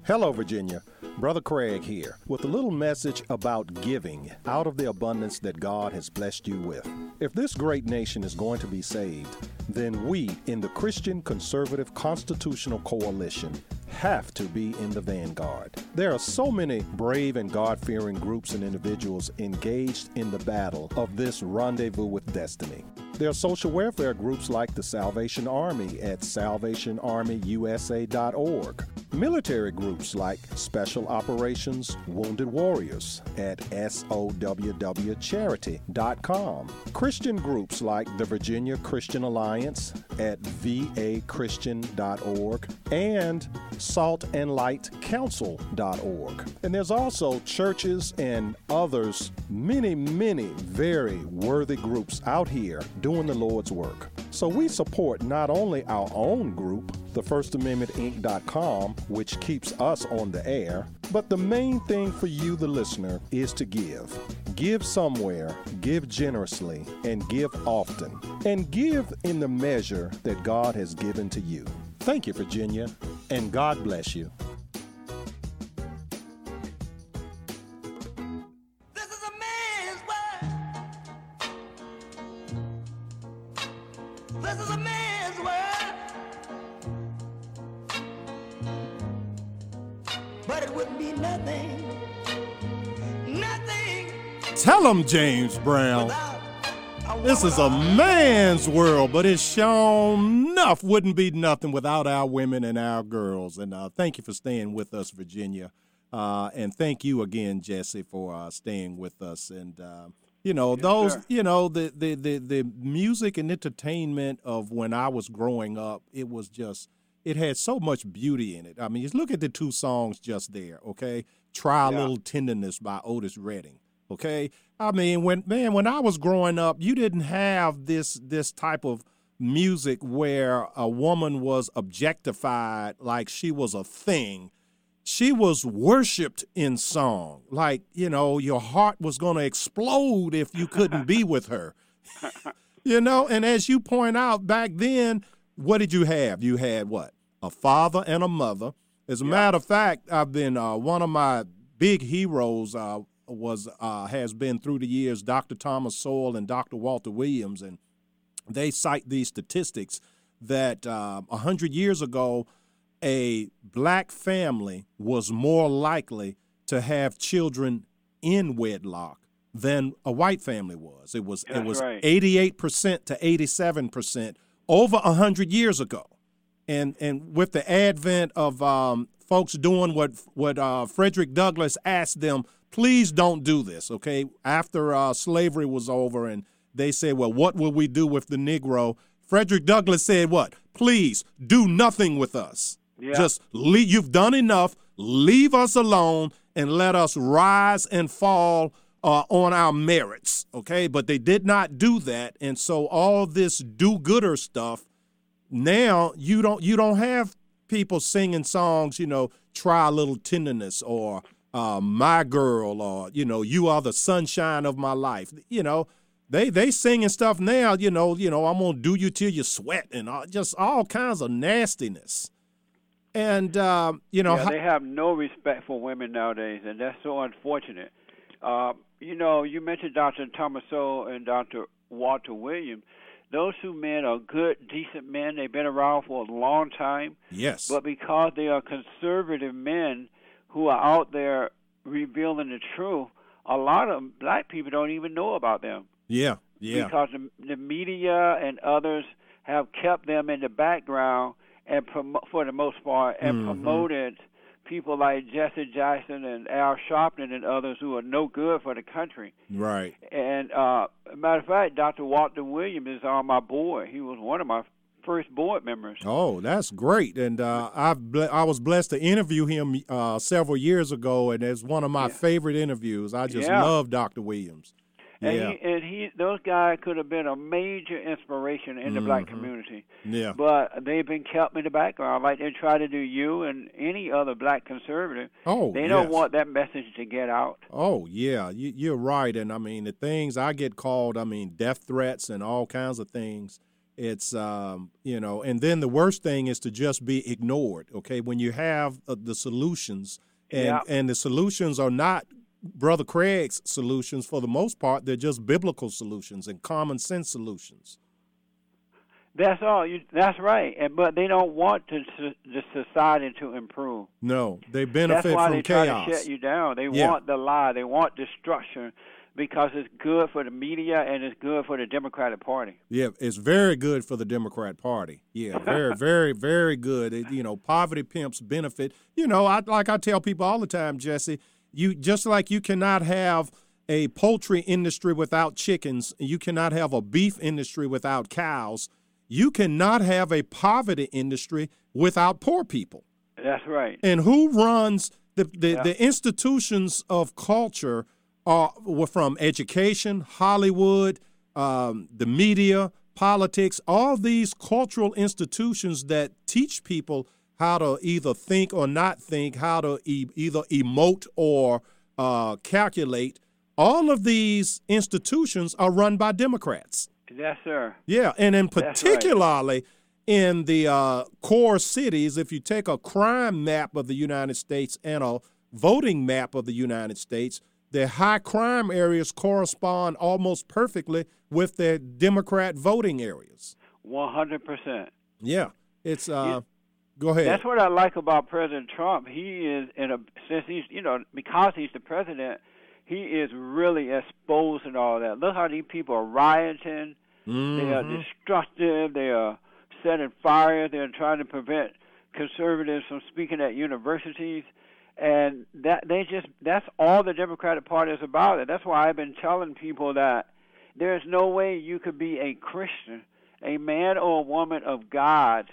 Hello, Virginia. Brother Craig here with a little message about giving out of the abundance that God has blessed you with. If this great nation is going to be saved, then we in the Christian Conservative Constitutional Coalition have to be in the vanguard. There are so many brave and God fearing groups and individuals engaged in the battle of this rendezvous with destiny. There are social welfare groups like the Salvation Army at salvationarmyusa.org, military groups like Special Operations Wounded Warriors at sowwcharity.com, Christian groups like the Virginia Christian Alliance at vachristian.org, and saltandlightcouncil.org. And there's also churches and others, many, many very worthy groups out here doing the Lord's work. So we support not only our own group, the First Amendment Inc.com, which keeps us on the air, but the main thing for you, the listener, is to give. Give somewhere, give generously, and give often. And give in the measure that God has given to you. Thank you, Virginia, and God bless you. This is a man's world. This is a man's world. But it wouldn't be nothing, nothing Tell him, James Brown. This is a man's world, but it's shown enough wouldn't be nothing without our women and our girls. And uh, thank you for staying with us, Virginia. Uh, and thank you again, Jesse, for uh, staying with us. And uh, you know those, sir. you know the, the the the music and entertainment of when I was growing up. It was just it had so much beauty in it. I mean, just look at the two songs just there. Okay, "Try a Yeah. Little Tenderness" by Otis Redding. Okay, I mean when man when I was growing up, you didn't have this this type of music where a woman was objectified like she was a thing. She was worshipped in song. Like, you know, your heart was going to explode if you couldn't be with her. you know, and as you point out back then, what did you have? You had what? A father and a mother. As a matter of fact, I've been uh, one of my big heroes uh, was uh, has been through the years Dr. Thomas Sowell and Dr. Walter Williams, and they cite these statistics that uh, a hundred years ago, a black family was more likely to have children in wedlock than a white family was. It was it was right. eighty eight percent to eighty seven percent over a hundred years ago, and and with the advent of um, folks doing what what uh, Frederick Douglass asked them, please don't do this. Okay, after uh, slavery was over, and they said, well, what will we do with the Negro? Frederick Douglass said, what? Please do nothing with us. Yeah. Just leave, you've done enough. Leave us alone and let us rise and fall uh, on our merits. Okay, but they did not do that, and so all this do-gooder stuff now you don't you don't have people singing songs you know try a little tenderness or uh, my girl or you know you are the sunshine of my life you know they they singing stuff now you know you know i'm gonna do you till you sweat and all, just all kinds of nastiness and um, you know yeah, they have no respect for women nowadays, and that's so unfortunate. Uh, you know, you mentioned Dr. Thomas Sowell and Dr. Walter Williams. Those two men are good, decent men. They've been around for a long time, yes but because they are conservative men who are out there revealing the truth, a lot of black people don't even know about them yeah yeah because the, the media and others have kept them in the background and promo- for the most part and Mhm. promoted people like Jesse Jackson and Al Sharpton and others who are no good for the country. right And uh, matter of fact, Dr. Walter Williams is on my board. He was one of my first board members. Oh, that's great, and uh, I've ble- I was blessed to interview him uh, several years ago, and it's one of my favorite interviews. I just Yeah. love Dr. Williams. And Yeah, he and he those guys could have been a major inspiration in the black Mhm. community. yeah, But they've been kept in the background like they try to do you and any other black conservative. oh, They don't yes. want that message to get out. Oh yeah, you, you're right, and I mean the things I get called, I mean death threats and all kinds of things. It's um, you know, and then the worst thing is to just be ignored. Okay, when you have uh, the solutions, and Yeah. and the solutions are not Brother Craig's solutions for the most part. They're just biblical solutions and common sense solutions. That's all. You, that's right. And but they don't want to, the society to improve. No, they benefit That's why from they try to shut you down. They Yeah. want the lie. They want destruction because it's good for the media and it's good for the Democratic Party. Yeah, it's very good for the Democrat Party. Yeah, very, very, very good. It, you know, poverty pimps benefit. You know, I like I tell people all the time, Jesse. You just like you cannot have a poultry industry without chickens. You cannot have a beef industry without cows. You cannot have a poverty industry without poor people. That's right. And who runs the the, Yeah. the institutions of culture are were from education, Hollywood, um, the media, politics, all these cultural institutions that teach people how to either think or not think, how to e- either emote or uh, calculate. All of these institutions are run by Democrats. Yes, sir. Yeah, and in right. particularly in the uh, core cities, if you take a crime map of the United States and a voting map of the United States, the high crime areas correspond almost perfectly with the Democrat voting areas. One hundred percent. Yeah, it's. Uh, go ahead. That's what I like about President Trump. He is in a since he's you know because he's the president, he is really exposing all that. Look how these people are rioting. They are Mhm. destructive. They are setting fire. They're trying to prevent conservatives from speaking at universities, and that they just that's all the Democratic Party is about. And that's why I've been telling people that there's no way you could be a Christian, a man or a woman of God,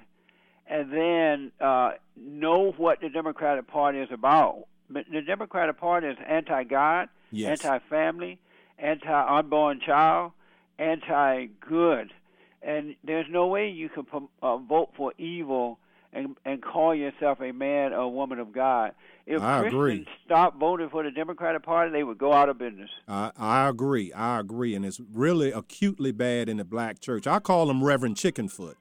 and then uh, know what the Democratic Party is about. But the Democratic Party is anti-God, Yes. anti-family, anti-unborn child, anti-good, and there's no way you can uh, vote for evil and and call yourself a man or woman of God. If I Christians agree. stopped voting for the Democratic Party, they would go out of business. I, I agree. I agree. And it's really acutely bad in the black church. I call them Reverend Chickenfoot.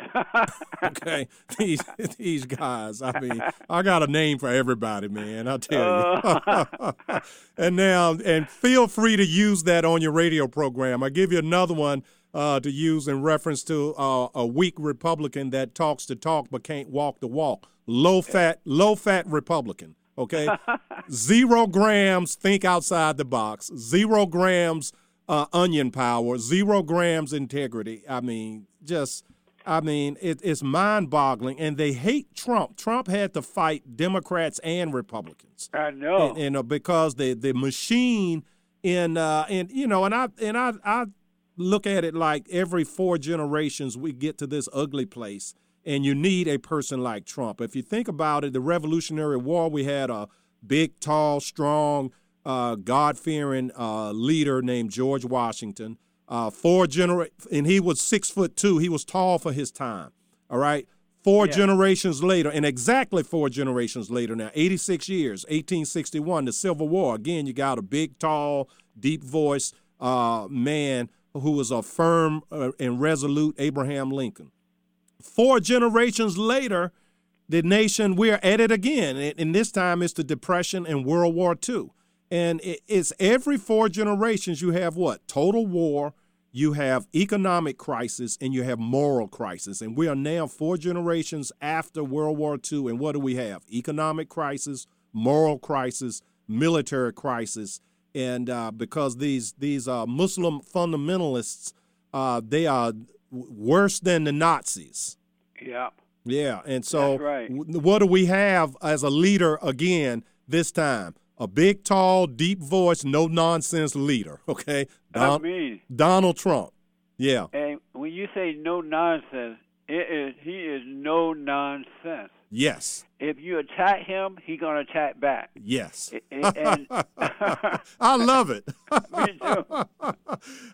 okay, these these guys. I mean, I got a name for everybody, man. I tell you. Oh. and now, and feel free to use that on your radio program. I give you another one uh, to use in reference to uh, a weak Republican that talks the talk but can't walk the walk. Low fat, low fat Republican. Okay, zero grams. Think outside the box. Zero grams uh, onion power. Zero grams integrity. I mean, just. I mean, it, it's mind boggling. And they hate Trump. Trump had to fight Democrats and Republicans. I know. And, and uh, because the, the machine in, uh, and, you know, and I, and I, I look at it like every four generations we get to this ugly place. And you need a person like Trump. If you think about it, the Revolutionary War, we had a big, tall, strong, uh, God fearing uh, leader named George Washington. Uh, four genera- and he was six foot two. He was tall for his time. All right. Four Yeah. generations later, and exactly four generations later now, 86 years, 1861, the Civil War. Again, you got a big, tall, deep voice uh, man who was a firm uh, and resolute Abraham Lincoln. Four generations later, the nation, we're at it again. And, and this time it's the Depression and World War II. And it's every four generations you have what? Total war, you have economic crisis, and you have moral crisis. And we are now four generations after World War II. And what do we have? Economic crisis, moral crisis, military crisis. And uh, because these these uh, Muslim fundamentalists, uh, they are worse than the Nazis. Yeah. Yeah, and so right. w- what do we have as a leader again this time? A big, tall, deep voice, no nonsense leader. Okay, I mean, Donald Trump. Yeah, and when you say no nonsense, it is he is no nonsense. Yes, If you attack him, he gonna attack back. yes. A- And I love it.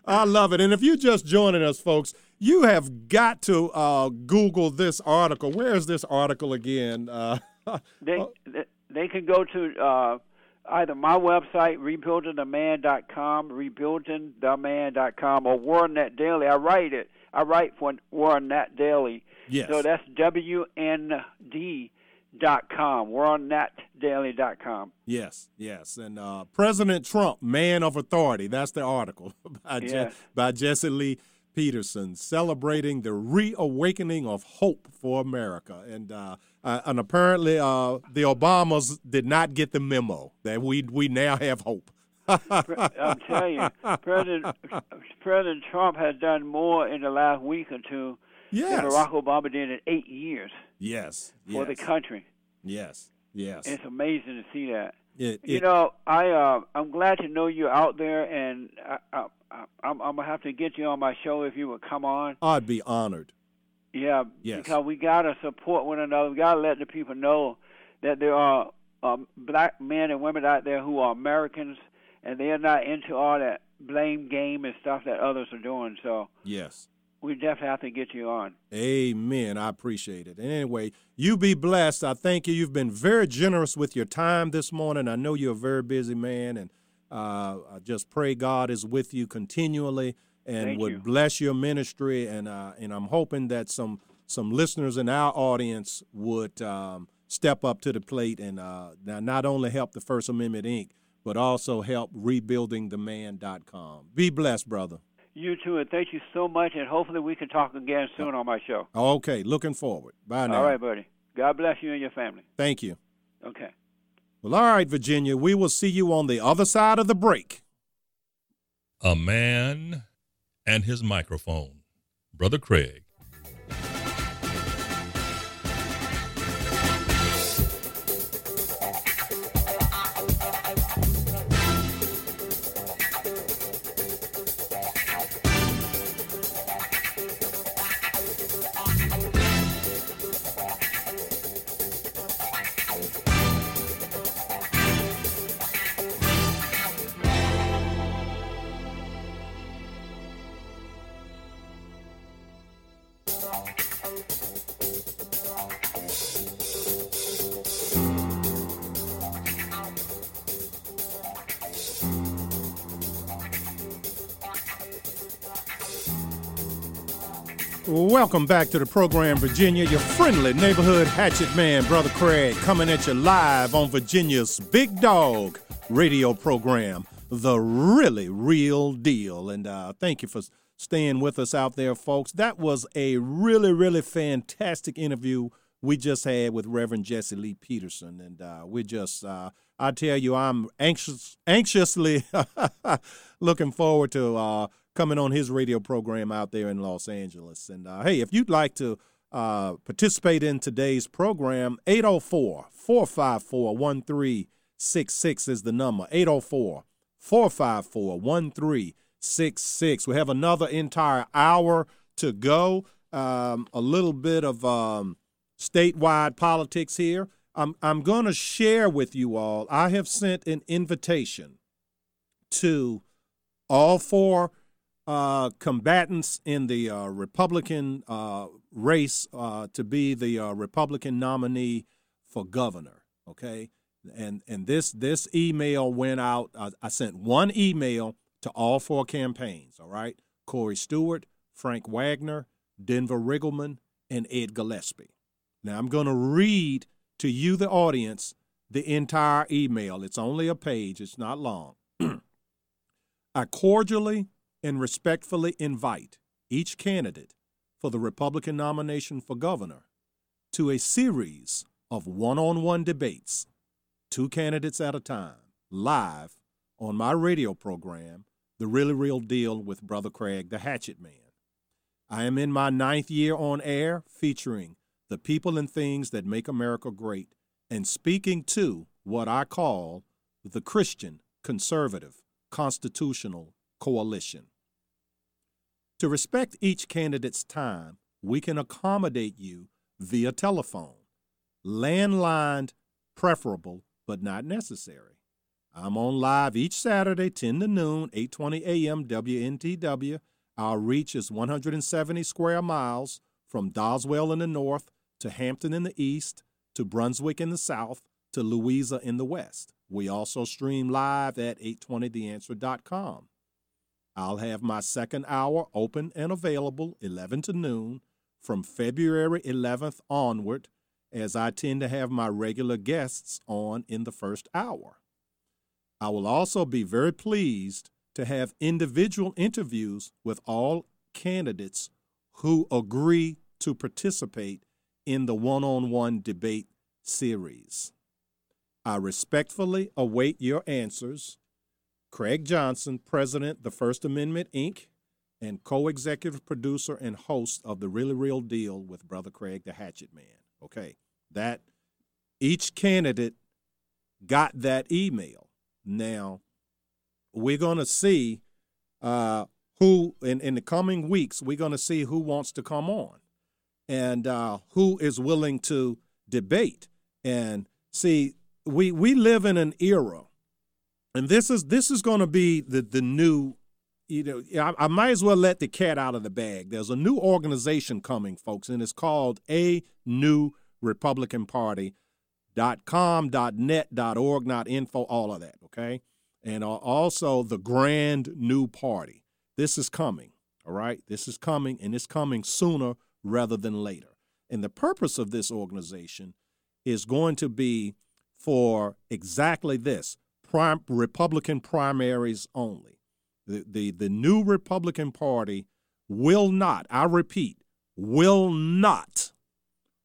I love it. And if you're just joining us, folks, you have got to uh, Google this article. Where is this article again? Uh, They they, they can go to uh, either my website rebuildingtheman.com, rebuildingtheman.com, or WorldNet Daily. I write it. I write for WorldNet Daily. Yes. So that's WND dot com. WorldNetDaily dot com. Yes, yes. And uh, President Trump, man of authority. That's the article by, Je- by Jesse Lee Peterson, celebrating the reawakening of hope for America. And uh, uh, and apparently, uh, the Obamas did not get the memo that we we now have hope. I'm telling you, President President Trump has done more in the last week or two Yes. Barack Obama did in eight years Yes. for yes, the country. Yes. Yes. It's amazing to see that. It- you know, I uh, I'm glad to know you're out there, and I, I, I, I'm, I'm gonna have to get you on my show if you would come on. I'd be honored. Yeah, Yes. because we gotta support one another. We gotta let the people know that there are um, black men and women out there who are Americans, and they're not into all that blame game and stuff that others are doing. So Yes. We definitely have to get you on. Amen. I appreciate it. And anyway, you be blessed. I thank you. You've been very generous with your time this morning. I know you're a very busy man, and uh, I just pray God is with you continually and Thank would you. bless your ministry. And uh, and I'm hoping that some some listeners in our audience would um, step up to the plate and uh, not only help the First Amendment Inc., but also help rebuildingtheman.com. Be blessed, brother. You too, and thank you so much. And hopefully, we can talk again soon on my show. Okay, looking forward. Bye now. All right, buddy. God bless you and your family. Thank you. Okay. Well, all right, Virginia, we will see you on the other side of the break. A man and his microphone. Brother Craig. Welcome back to the program, Virginia. Your friendly neighborhood hatchet man, Brother Craig, coming at you live on Virginia's Big Dog radio program, The Really Real Deal. And uh, thank you for staying with us out there, folks. That was a really, really fantastic interview we just had with Reverend Jesse Lee Peterson. And uh, we just, uh, I tell you, I'm anxious, anxiously looking forward to uh, coming on his radio program out there in Los Angeles. And uh, hey, if you'd like to uh, participate in today's program, 804 454 1366 is the number. 804 454 1366. We have another entire hour to go. Um, a little bit of um, statewide politics here. I'm, I'm going to share with you all. I have sent an invitation to all four uh, combatants in the uh, Republican uh, race uh, to be the uh, Republican nominee for governor. Okay, and and this this email went out. I, I sent one email to all four campaigns. All right, Corey Stewart, Frank Wagner, Denver Riggleman, and Ed Gillespie. Now I'm going to read to you, the audience, the entire email. It's only a page. It's not long. I cordially and respectfully invite each candidate for the Republican nomination for governor to a series of one on one debates, two candidates at a time, live on my radio program, The Really Real Deal with Brother Craig, the Hatchet Man. I am in my ninth year on air featuring the people and things that make America great and speaking to what I call the Christian Conservative Constitutional Coalition. To respect each candidate's time, we can accommodate you via telephone. Landline preferable, but not necessary. I'm on live each Saturday, 10 to noon, 8:20 a.m. WNTW. Our reach is 170 square miles from Doswell in the north to Hampton in the east to Brunswick in the south to Louisa in the west. We also stream live at 820theanswer.com. I'll have my second hour open and available 11 to noon from February 11th onward, as I tend to have my regular guests on in the first hour. I will also be very pleased to have individual interviews with all candidates who agree to participate in the one on one debate series. I respectfully await your answers. Craig Johnson, President, the First Amendment, Inc., and co executive producer and host of The Really Real Deal with Brother Craig, the Hatchet Man. Okay, that each candidate got that email. Now, we're going to see uh, who, in, in the coming weeks, we're going to see who wants to come on and uh, who is willing to debate. And see, we, we live in an era and this is this is going to be the the new you know I, I, might as well let the cat out of the bag there's a new organization coming folks and it's called a new republican party dot com dot net dot org not info all of that okay? And uh, also the grand new party. This is coming all right? This is coming and it's coming sooner rather than later. And the purpose of this organization is going to be for exactly this prim- Republican primaries only. The, the, the new Republican Party will not, I repeat, will not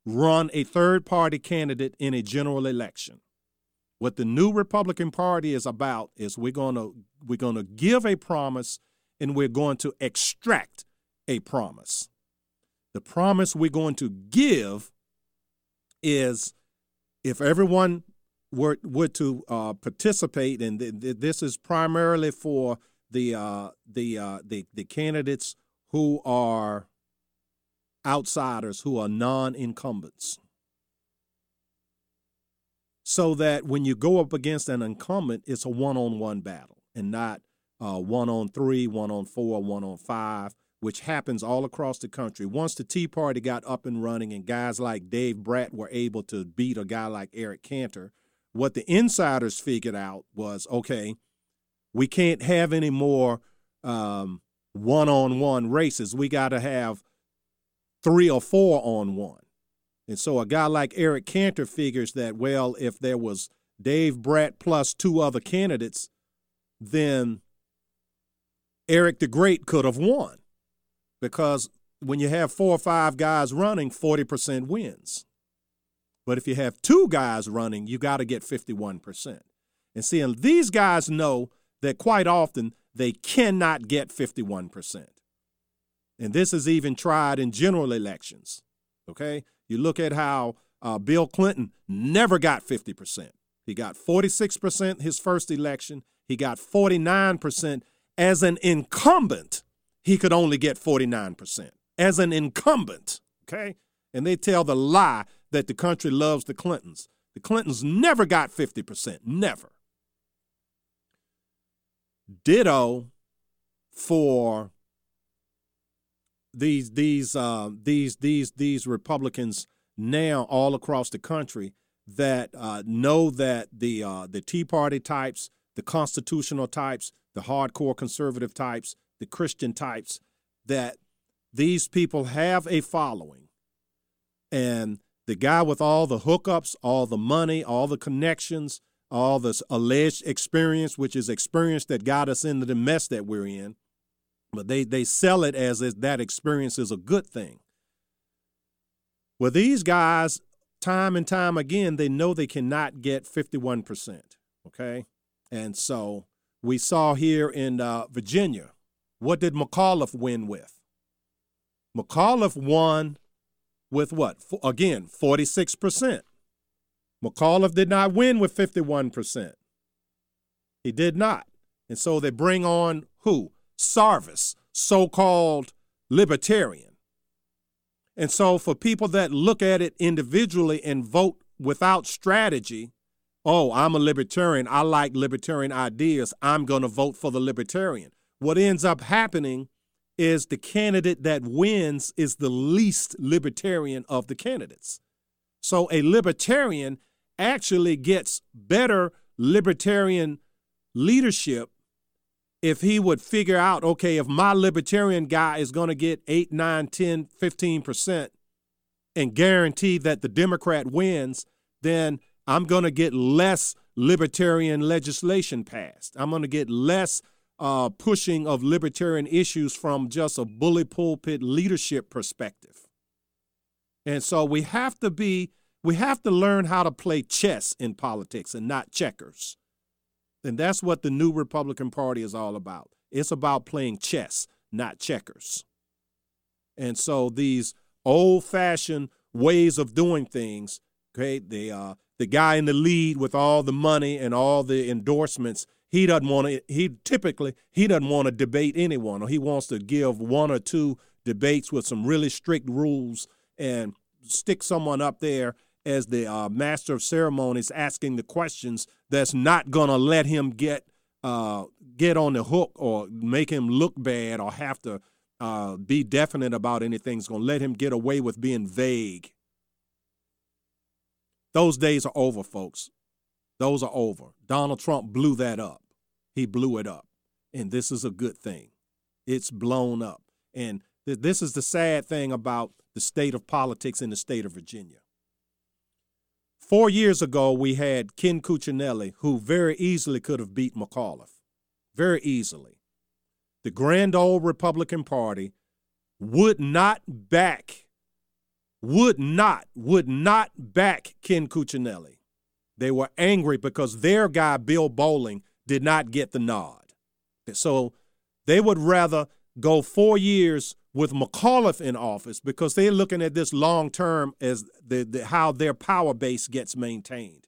run a third party candidate in a general election. What the new Republican Party is about is we're going to we're going to give a promise and we're going to extract a promise. The promise we're going to give is if everyone were were to uh, participate, and th- th- this is primarily for the uh, the, uh, the the candidates who are outsiders, who are non-incumbents, so that when you go up against an incumbent, it's a one-on-one battle and not uh, one on three, one on four, one on five, which happens all across the country. Once the Tea Party got up and running and guys like Dave Bratt were able to beat a guy like Eric Cantor, what the insiders figured out was okay, we can't have any more one on one races. We got to have three or four on one. And so a guy like Eric Cantor figures that, well, if there was Dave Bratt plus two other candidates, then Eric the Great could have won because when you have four or five guys running, 40% wins. But if you have two guys running, you got to get 51%. And seeing these guys know that quite often they cannot get 51%. And this is even tried in general elections. Okay? You look at how uh, Bill Clinton never got 50%. He got 46% his first election, he got 49% as an incumbent, he could only get 49%. As an incumbent, okay? And they tell the lie that the country loves the Clintons. The Clintons never got 50%, never. Ditto for these these uh, these these these Republicans now all across the country that uh, know that the uh, the Tea Party types, the constitutional types, the hardcore conservative types, the Christian types, that these people have a following. And the guy with all the hookups, all the money, all the connections, all this alleged experience, which is experience that got us into the mess that we're in, but they, they sell it as that experience is a good thing. Well, these guys, time and time again, they know they cannot get 51%. Okay. And so we saw here in uh, Virginia, what did McAuliffe win with? McAuliffe won with what? F- again, 46%. McAuliffe did not win with 51%. He did not. And so they bring on who? Sarvis, so called libertarian. And so for people that look at it individually and vote without strategy, oh, I'm a libertarian. I like libertarian ideas. I'm going to vote for the libertarian. What ends up happening is the candidate that wins is the least libertarian of the candidates. So a libertarian actually gets better libertarian leadership if he would figure out okay, if my libertarian guy is going to get 8, 9, 10, 15% and guarantee that the Democrat wins, then I'm going to get less libertarian legislation passed. I'm going to get less uh, pushing of libertarian issues from just a bully pulpit leadership perspective. And so we have to be, we have to learn how to play chess in politics and not checkers. And that's what the new Republican Party is all about. It's about playing chess, not checkers. And so these old fashioned ways of doing things, okay, the uh, the guy in the lead with all the money and all the endorsements, he doesn't want to he typically he doesn't want to debate anyone or he wants to give one or two debates with some really strict rules and stick someone up there as the uh, master of ceremonies asking the questions that's not going to let him get uh, get on the hook or make him look bad or have to uh, be definite about anything. It's going to let him get away with being vague. Those days are over, folks. Those are over. Donald Trump blew that up. He blew it up. And this is a good thing. It's blown up. And th- this is the sad thing about the state of politics in the state of Virginia. Four years ago, we had Ken Cuccinelli, who very easily could have beat McAuliffe. Very easily. The grand old Republican Party would not back, would not, would not back Ken Cuccinelli. They were angry because their guy, Bill Bolling, did not get the nod. So they would rather go four years with McAuliffe in office because they're looking at this long term as the, the, how their power base gets maintained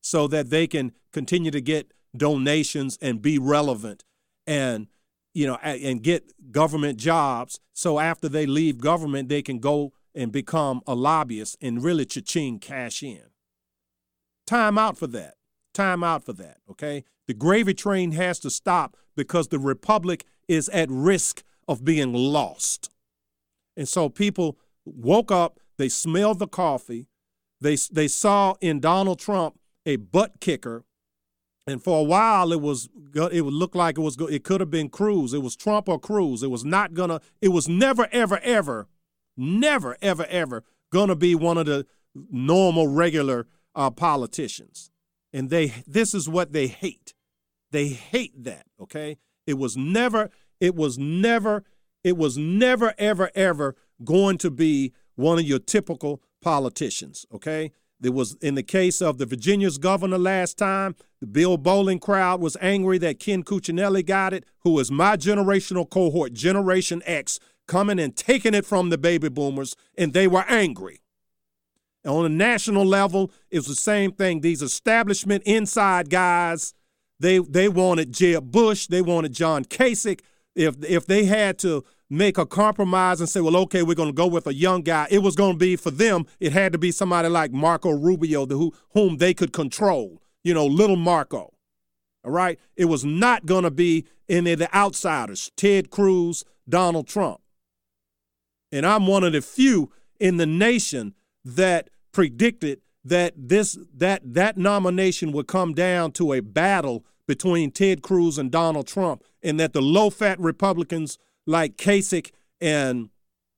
so that they can continue to get donations and be relevant and you know and get government jobs. So after they leave government they can go and become a lobbyist and really cha-ching cash in. Time out for that. Time out for that okay? The gravy train has to stop because the republic is at risk of being lost and so people woke up they smelled the coffee they they saw in Donald Trump a butt kicker and for a while it was it would look like it was it could have been Cruz. It was Trump or Cruz. It was not gonna. It was never ever ever, never ever ever gonna be one of the normal regular uh, politicians. And they this is what they hate. They hate that. Okay. It was never. It was never. It was never ever ever going to be one of your typical politicians. Okay. There was in the case of the Virginia's governor last time, the Bill Bolling crowd was angry that Ken Cuccinelli got it, who is my generational cohort, Generation X, coming and taking it from the baby boomers, and they were angry. And on a national level, it was the same thing. These establishment inside guys, they they wanted Jeb Bush, they wanted John Kasich. If if they had to make a compromise and say, well, okay, we're going to go with a young guy. It was going to be for them. It had to be somebody like Marco Rubio, who, whom they could control. You know, little Marco. All right. It was not going to be any of the outsiders, Ted Cruz, Donald Trump. And I'm one of the few in the nation that predicted that this that that nomination would come down to a battle between Ted Cruz and Donald Trump, and that the low-fat Republicans like Kasich and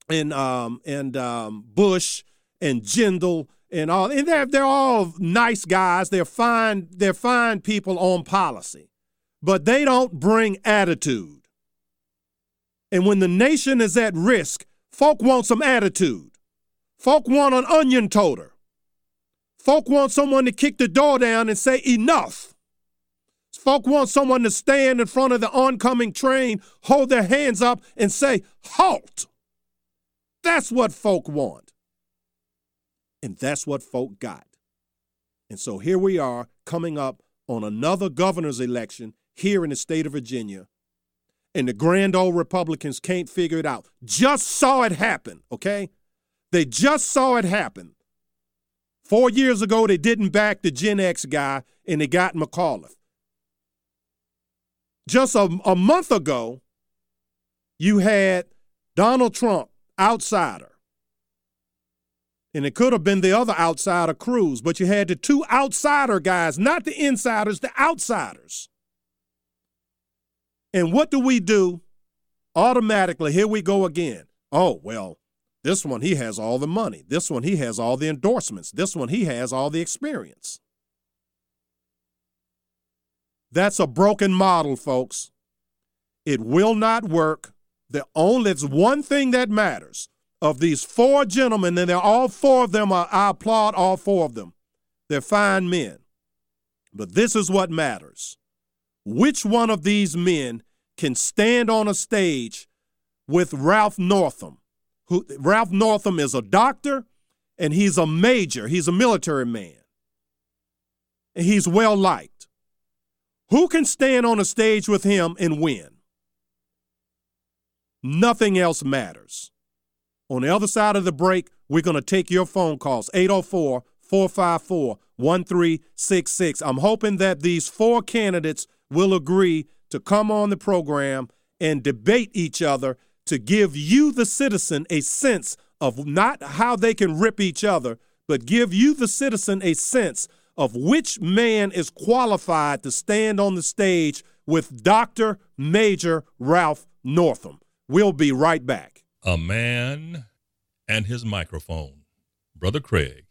and um and um Bush and Jindal and all and they're they're all nice guys. They're fine, they're fine people on policy. But they don't bring attitude. And when the nation is at risk, folk want some attitude. Folk want an onion toter. Folk want someone to kick the door down and say enough. Folk want someone to stand in front of the oncoming train, hold their hands up, and say, halt. That's what folk want. And that's what folk got. And so here we are coming up on another governor's election here in the state of Virginia. And the grand old Republicans can't figure it out. Just saw it happen, okay? They just saw it happen. Four years ago, they didn't back the Gen X guy and they got McAuliffe. Just a, a month ago, you had Donald Trump, outsider. And it could have been the other outsider, Cruz, but you had the two outsider guys, not the insiders, the outsiders. And what do we do? Automatically, here we go again. Oh, well, this one, he has all the money. This one, he has all the endorsements. This one, he has all the experience. That's a broken model, folks. It will not work. The only it's one thing that matters. Of these four gentlemen, and they're all four of them I applaud all four of them. They're fine men. But this is what matters. Which one of these men can stand on a stage with Ralph Northam? Who Ralph Northam is a doctor and he's a major, he's a military man. And he's well liked. Who can stand on a stage with him and win? Nothing else matters. On the other side of the break, we're going to take your phone calls 804 454 1366. I'm hoping that these four candidates will agree to come on the program and debate each other to give you, the citizen, a sense of not how they can rip each other, but give you, the citizen, a sense of which man is qualified to stand on the stage with Dr. Major Ralph Northam. We'll be right back. A man and his microphone. Brother Craig.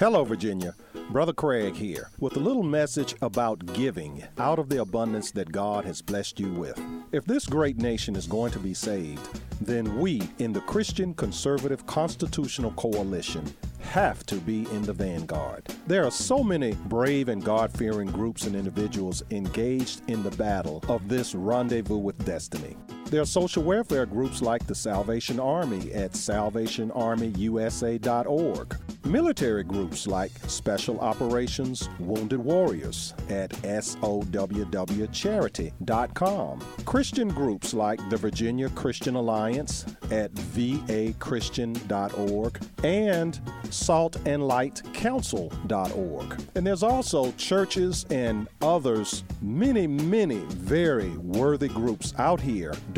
Hello, Virginia. Brother Craig here with a little message about giving out of the abundance that God has blessed you with. If this great nation is going to be saved, then we in the Christian Conservative Constitutional Coalition have to be in the vanguard. There are so many brave and God fearing groups and individuals engaged in the battle of this rendezvous with destiny. There are social welfare groups like the Salvation Army at salvationarmyusa.org. Military groups like Special Operations Wounded Warriors at SOWWcharity.com. Christian groups like the Virginia Christian Alliance at vachristian.org and saltandlightcouncil.org. And there's also churches and others, many, many very worthy groups out here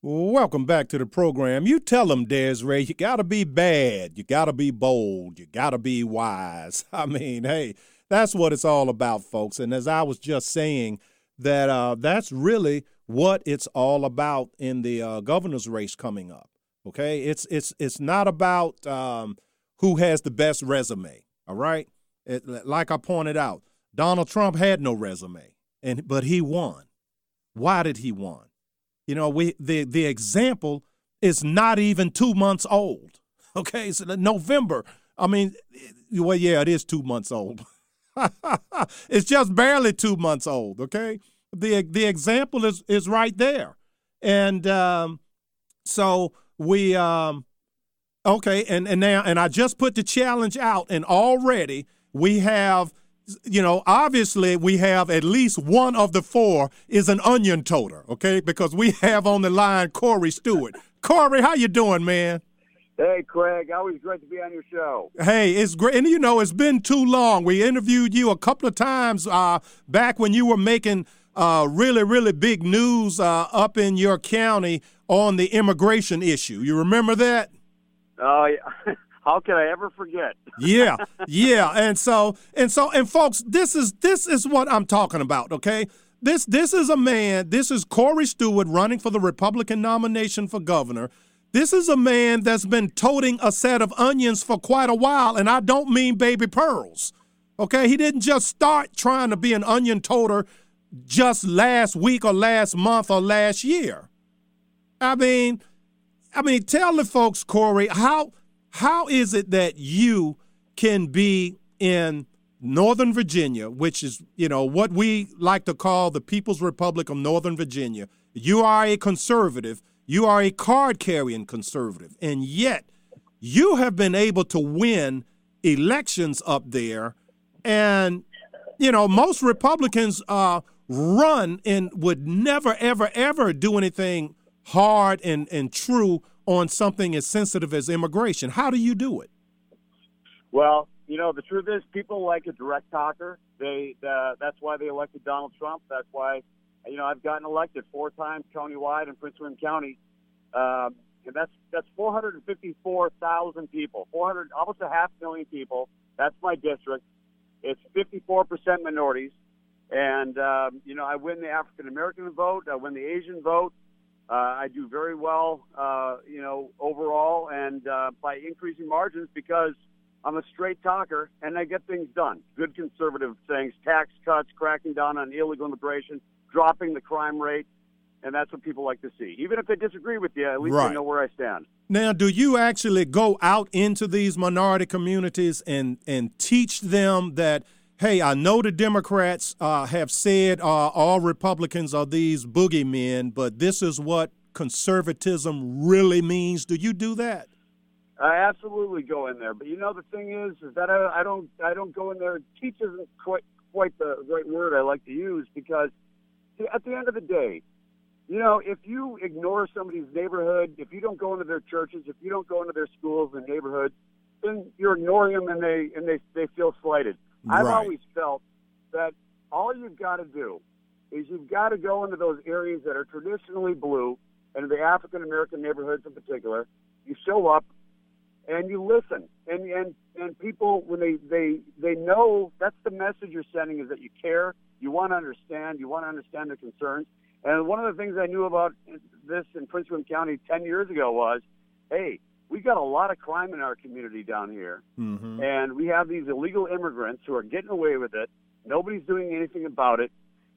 Welcome back to the program. You tell them, Desiree, you got to be bad. You got to be bold. You got to be wise. I mean, hey, that's what it's all about, folks. And as I was just saying, that uh, that's really what it's all about in the uh, governor's race coming up. Okay, it's it's it's not about um, who has the best resume. All right, it, like I pointed out, Donald Trump had no resume, and but he won. Why did he won? You know, we the the example is not even two months old. Okay, so November. I mean, well, yeah, it is two months old. it's just barely two months old. Okay, the the example is is right there, and um, so we um, okay, and and now and I just put the challenge out, and already we have. You know, obviously, we have at least one of the four is an onion toter, okay? Because we have on the line Corey Stewart. Corey, how you doing, man? Hey, Craig. Always great to be on your show. Hey, it's great. And you know, it's been too long. We interviewed you a couple of times uh, back when you were making uh, really, really big news uh, up in your county on the immigration issue. You remember that? Oh, yeah. How can I ever forget? yeah, yeah. And so, and so, and folks, this is this is what I'm talking about. Okay, this this is a man. This is Corey Stewart running for the Republican nomination for governor. This is a man that's been toting a set of onions for quite a while, and I don't mean baby pearls. Okay, he didn't just start trying to be an onion toter just last week or last month or last year. I mean, I mean, tell the folks, Corey, how how is it that you can be in Northern Virginia, which is, you know, what we like to call the People's Republic of Northern Virginia? You are a conservative, you are a card carrying conservative, and yet you have been able to win elections up there. And, you know, most Republicans uh, run and would never, ever, ever do anything hard and, and true on something as sensitive as immigration. How do you do it? Well, you know, the truth is, people like a direct talker. They uh, that's why they elected Donald Trump. That's why, you know, I've gotten elected four times countywide in Prince William County, um, and that's that's 454,000 people, 400 almost a half million people. That's my district. It's 54% minorities. And um, you know, I win the African American vote. I win the Asian vote. Uh, I do very well, uh, you know, overall, and uh, by increasing margins because I'm a straight talker and I get things done. Good conservative things, tax cuts, cracking down on illegal immigration, dropping the crime rate, and that's what people like to see. Even if they disagree with you, at least Right. they know where I stand. Now, do you actually go out into these minority communities and and teach them that? Hey, I know the Democrats uh, have said uh, all Republicans are these boogeymen, but this is what conservatism really means. Do you do that? I absolutely go in there, but you know the thing is, is that I, I don't, I don't go in there. Teach isn't quite quite the right word I like to use because at the end of the day, you know, if you ignore somebody's neighborhood, if you don't go into their churches, if you don't go into their schools and neighborhoods, then you're ignoring them and they and they they feel slighted. I've Right. always felt that all you've got to do is you've got to go into those areas that are traditionally blue and the African American neighborhoods in particular. You show up and you listen and and and people when they they they know that's the message you're sending is that you care you want to understand you want to understand their concerns and one of the things i knew about this in prince william county 10 years ago was hey we got a lot of crime in our community down here. Mm-hmm. and we have these illegal immigrants who are getting away with it. Nobody's doing anything about it.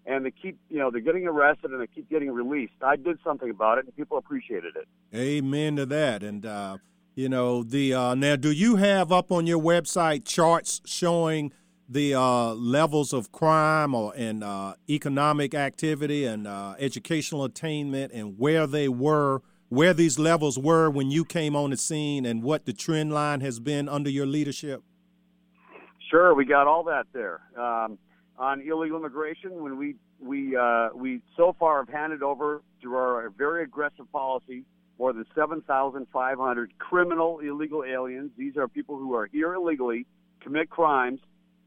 And they keep you know they're getting arrested and they keep getting released. I did something about it and people appreciated it. Amen to that. And uh, you know the uh, now, do you have up on your website charts showing the uh, levels of crime or and uh, economic activity and uh, educational attainment and where they were, where these levels were when you came on the scene, and what the trend line has been under your leadership? Sure, we got all that there. Um, on illegal immigration, when we we uh, we so far have handed over through our very aggressive policy more than 7,500 criminal illegal aliens. These are people who are here illegally, commit crimes,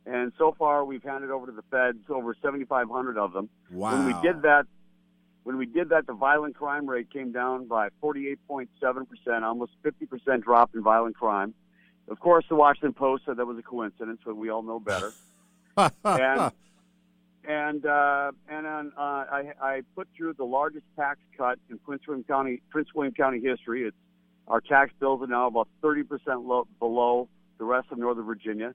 and so far we've handed over to the feds over 7,500 of them. Wow. When we did that, when we did that, the violent crime rate came down by 48.7 percent, almost 50 percent drop in violent crime. Of course, the Washington Post said that was a coincidence, but we all know better. and and uh, and on, uh, I, I put through the largest tax cut in Prince William County Prince William County history. It's our tax bills are now about 30 percent low, below the rest of Northern Virginia,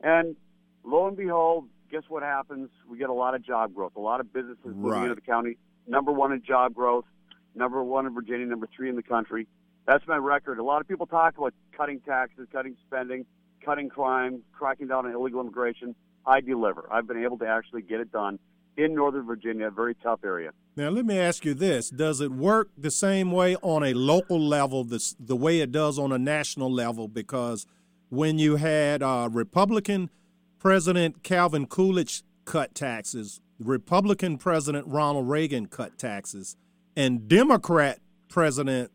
and lo and behold, guess what happens? We get a lot of job growth, a lot of businesses moving Right. into the county. Number one in job growth, number one in Virginia, number three in the country. That's my record. A lot of people talk about cutting taxes, cutting spending, cutting crime, cracking down on illegal immigration. I deliver. I've been able to actually get it done in Northern Virginia, a very tough area. Now, let me ask you this: Does it work the same way on a local level, this, the way it does on a national level? Because when you had uh, Republican President Calvin Coolidge cut taxes, Republican President Ronald Reagan cut taxes, and Democrat President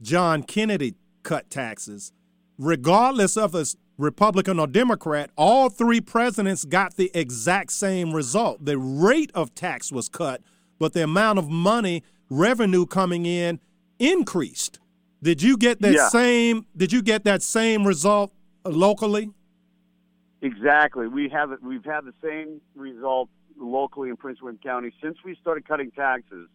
John Kennedy cut taxes, regardless of us Republican or Democrat, all three presidents got the exact same result. The rate of tax was cut, but the amount of money revenue coming in increased. Did you get that Yeah. same did you get that same result locally? Exactly. We have it. We've had the same result locally in Prince William County since we started cutting taxes.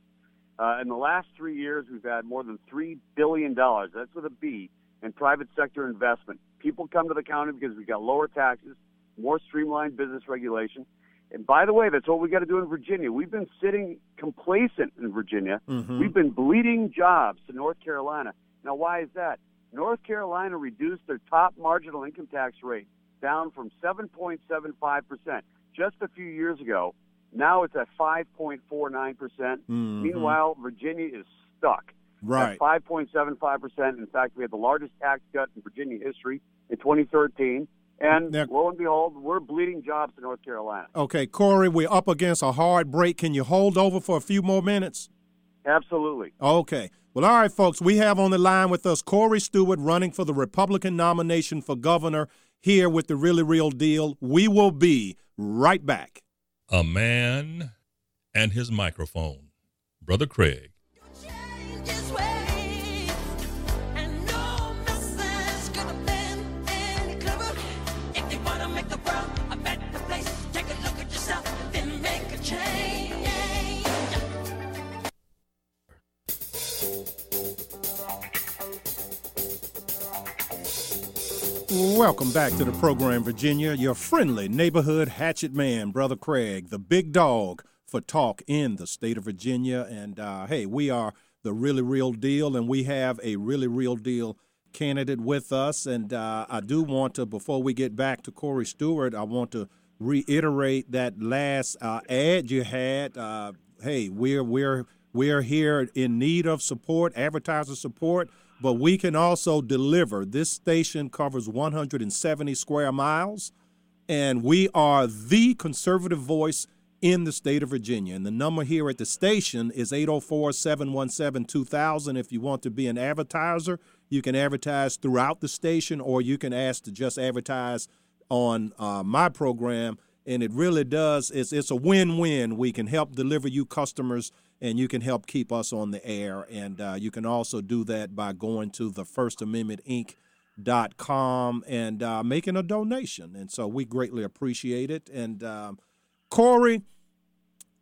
Uh, in the last three years, we've had more than three billion dollars. That's with a B in private sector investment. People come to the county because we've got lower taxes, more streamlined business regulation. And by the way, that's what we got to do in Virginia. We've been sitting complacent in Virginia. Mhm. We've been bleeding jobs to North Carolina. Now, why is that? North Carolina reduced their top marginal income tax rate down from 7.75% just a few years ago. Now it's at 5.49%. Mhm. Meanwhile, Virginia is stuck Right. at 5.75%. In fact, we had the largest tax cut in Virginia history in 2013. And Now- lo and behold, we're bleeding jobs to North Carolina. Okay, Corey, we're up against a hard break. Can you hold over for a few more minutes? Absolutely. Okay. Well, all right, folks. We have on the line with us Corey Stewart running for the Republican nomination for governor here with the Really Real Deal. We will be right back. A man and his microphone. Brother Craig. Welcome back to the program, Virginia. Your friendly neighborhood hatchet man, Brother Craig, the big dog for talk in the state of Virginia. And uh, hey, we are the really real deal, and we have a really real deal candidate with us. And uh, I do want to, before we get back to Corey Stewart, I want to reiterate that last uh, ad you had. Uh, hey, we're we're we're here in need of support, advertiser support, but we can also deliver. This station covers 170 square miles, and we are the conservative voice in the state of Virginia. And the number here at the station is 804 717 2000. If you want to be an advertiser, you can advertise throughout the station, or you can ask to just advertise on uh, my program. And it really does, it's, it's a win win. We can help deliver you customers and you can help keep us on the air. And uh, you can also do that by going to the First Amendment Inc. Dot com and uh, making a donation, and so we greatly appreciate it. And um, Corey,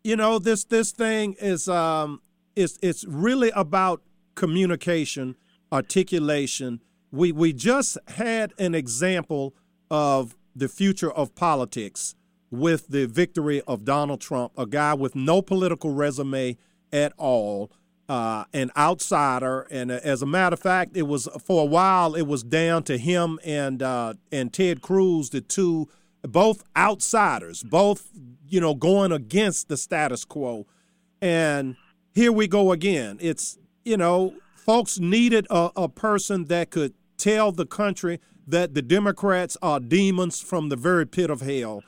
you know this this thing is um, it's it's really about communication, articulation. We we just had an example of the future of politics with the victory of Donald Trump, a guy with no political resume at all, uh, an outsider. And uh, as a matter of fact, it was for a while it was down to him and uh, and Ted Cruz, the two both outsiders, both you know going against the status quo. And here we go again. It's you know folks needed a, a person that could tell the country that the Democrats are demons from the very pit of hell,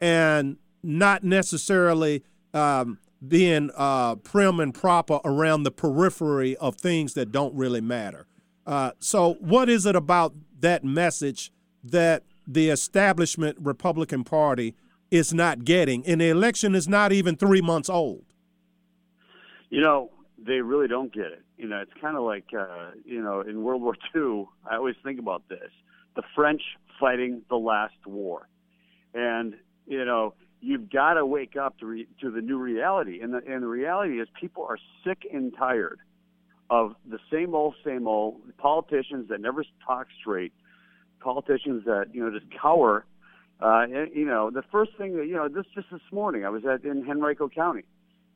and not necessarily um, being uh, prim and proper around the periphery of things that don't really matter. Uh, so, what is it about that message that the establishment Republican Party is not getting? And the election is not even three months old. You know, they really don't get it. You know, it's kind of like, uh, you know, in World War II, I always think about this the French fighting the last war. And, you know, you've got to wake up to, re- to the new reality. And the, and the reality is people are sick and tired of the same old, same old politicians that never talk straight, politicians that, you know, just cower. Uh, and, you know, the first thing that, you know, this just this morning, I was at in Henrico County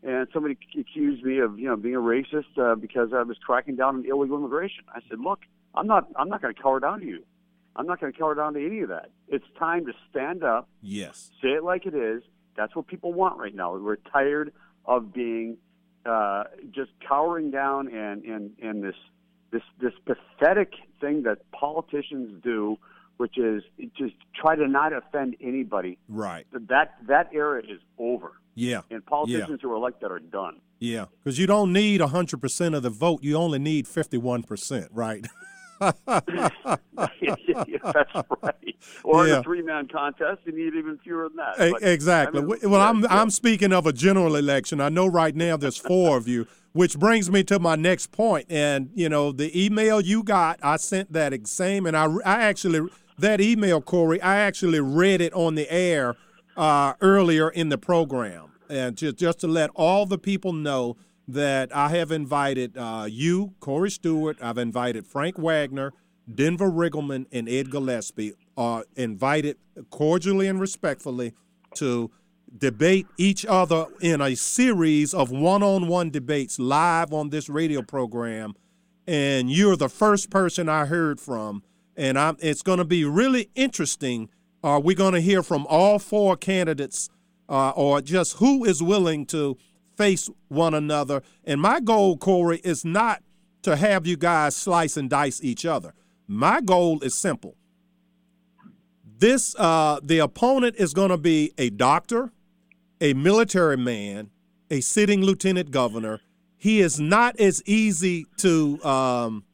and somebody accused me of you know being a racist uh, because I was cracking down on illegal immigration. I said, look, I'm not I'm not going to cower down to you. I'm not going to cower down to any of that. It's time to stand up, Yes. say it like it is. That's what people want right now. We're tired of being uh, just cowering down and and and this this this pathetic thing that politicians do, which is just try to not offend anybody. Right. That that era is over Yeah. and politicians who are like that are done. Yeah. Because you don't need 100% of the vote. You only need 51%, right? That's right. Or in a three-man contest, you need even fewer than that. But, exactly. I mean, well, I'm yeah, I'm speaking of a general election. I know right now there's four of you, which brings me to my next point. And you know, the email you got, I sent that same, and I I actually that email, Corey, I actually read it on the air uh, earlier in the program, and just just to let all the people know that I have invited uh, you, Corey Stewart. I've invited Frank Wagner, Denver Riggleman, and Ed Gillespie. Are invited cordially and respectfully to debate each other in a series of one-on-one debates live on this radio program. And you're the first person I heard from, and I'm, it's going to be really interesting. Are we going to hear from all four candidates, uh, or just who is willing to face one another? And my goal, Corey, is not to have you guys slice and dice each other. My goal is simple. This uh, the opponent is going to be a doctor, a military man, a sitting lieutenant governor. He is not as easy to um,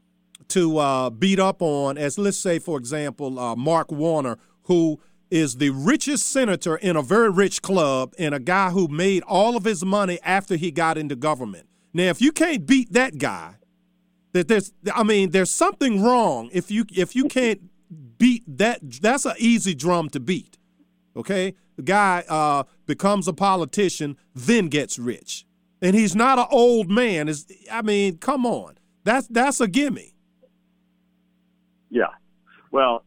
to uh, beat up on as, let's say, for example, uh, Mark Warner, who is the richest senator in a very rich club and a guy who made all of his money after he got into government. Now, if you can't beat that guy, that there's, I mean, there's something wrong if you if you can't beat that. That's an easy drum to beat. Okay, the guy uh, becomes a politician, then gets rich, and he's not an old man. Is I mean, come on, that's that's a gimme. Yeah. Well,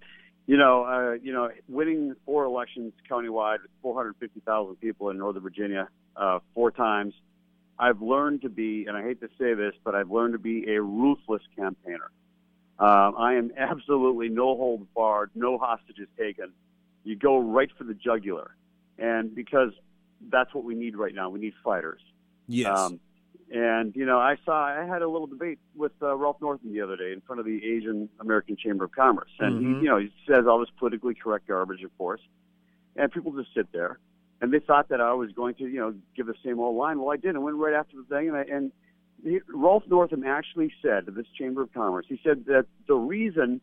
You know, uh, you know, winning four elections countywide, 450,000 people in Northern Virginia, uh, four times. I've learned to be, and I hate to say this, but I've learned to be a ruthless campaigner. Uh, I am absolutely no holds barred, no hostages taken. You go right for the jugular, and because that's what we need right now. We need fighters. Yes. Um, and you know, I saw I had a little debate with uh, Ralph Northam the other day in front of the Asian American Chamber of Commerce, and Mhm. he, you know, he says all this politically correct garbage, of course, and people just sit there, and they thought that I was going to, you know, give the same old line. Well, I did. I went right after the thing, and I, and he, Ralph Northam actually said to this Chamber of Commerce, he said that the reason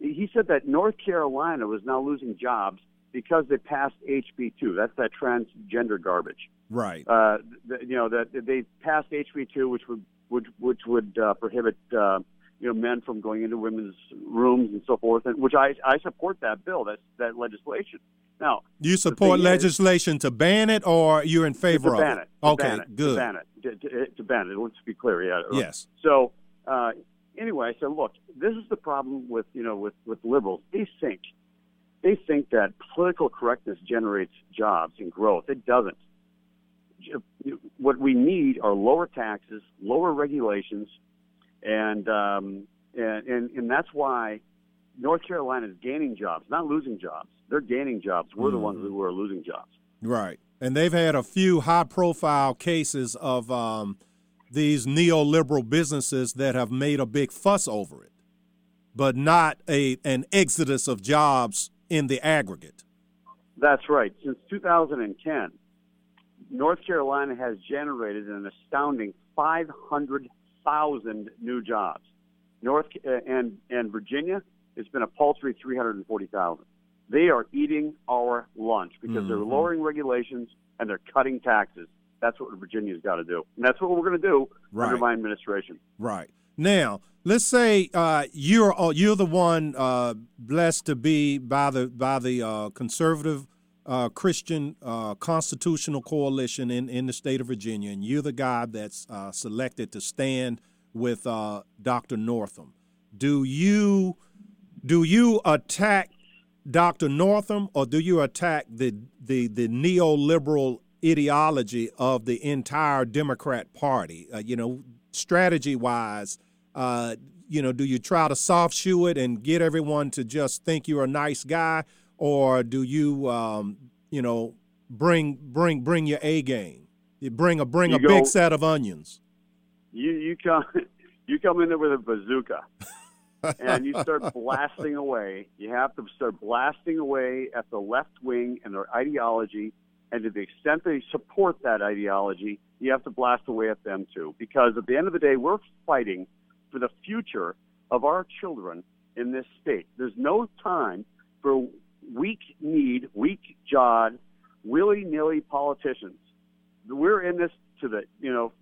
he said that North Carolina was now losing jobs because they passed HB two. That's that transgender garbage right. uh, th- you know that they passed HB two, which would which which would uh, prohibit uh, you know men from going into women's rooms and so forth, and which I I support that bill, that that legislation. Now You support thing is- legislation to ban it, or you're in favor of ban it? it, to okay, ban it, good. to ban it, to, to, to ban it. Let's be clear, yeah. Yes. So uh, anyway, I said, look, this is the problem with you know with with liberals. They think they think that political correctness generates jobs and growth. It doesn't. What we need are lower taxes, lower regulations, and um, and, and and that's why North Carolina is gaining jobs, not losing jobs. They're gaining jobs. We're the ones who are losing jobs. Right. And they've had a few high profile cases of um, these neoliberal businesses that have made a big fuss over it, but not a an exodus of jobs in the aggregate. That's right. Since 2010, North Carolina has generated an astounding 500,000 new jobs. North uh, and and Virginia, it's been a paltry 340,000. They are eating our lunch because they're Mhm. lowering regulations and they're cutting taxes. That's what Virginia's got to do, and that's what we're going to do under my administration. Right. Now, let's say uh, you're uh, you're the one uh, blessed to be by the by the uh, conservative uh, Christian uh, Constitutional Coalition in, in the state of Virginia, and you're the guy that's uh, selected to stand with uh, Dr. Northam. Do you do you attack Dr. Northam, or do you attack the the the neoliberal ideology of the entire Democrat Party? Uh, you know, strategy wise, uh, you know, do you try to soft shoe it and get everyone to just think you're a nice guy, or do you, um, you know, bring bring bring your A game? You bring a bring You a go- big set of onions. you you come you come in there with a bazooka and you start blasting away. You have to start blasting away at the left wing and their ideology, and to the extent they support that ideology, you have to blast away at them too. Because at the end of the day, we're fighting for the future of our children in this state. There's no time for weak kneed, weak jawed, willy nilly politicians. We're in this to the you know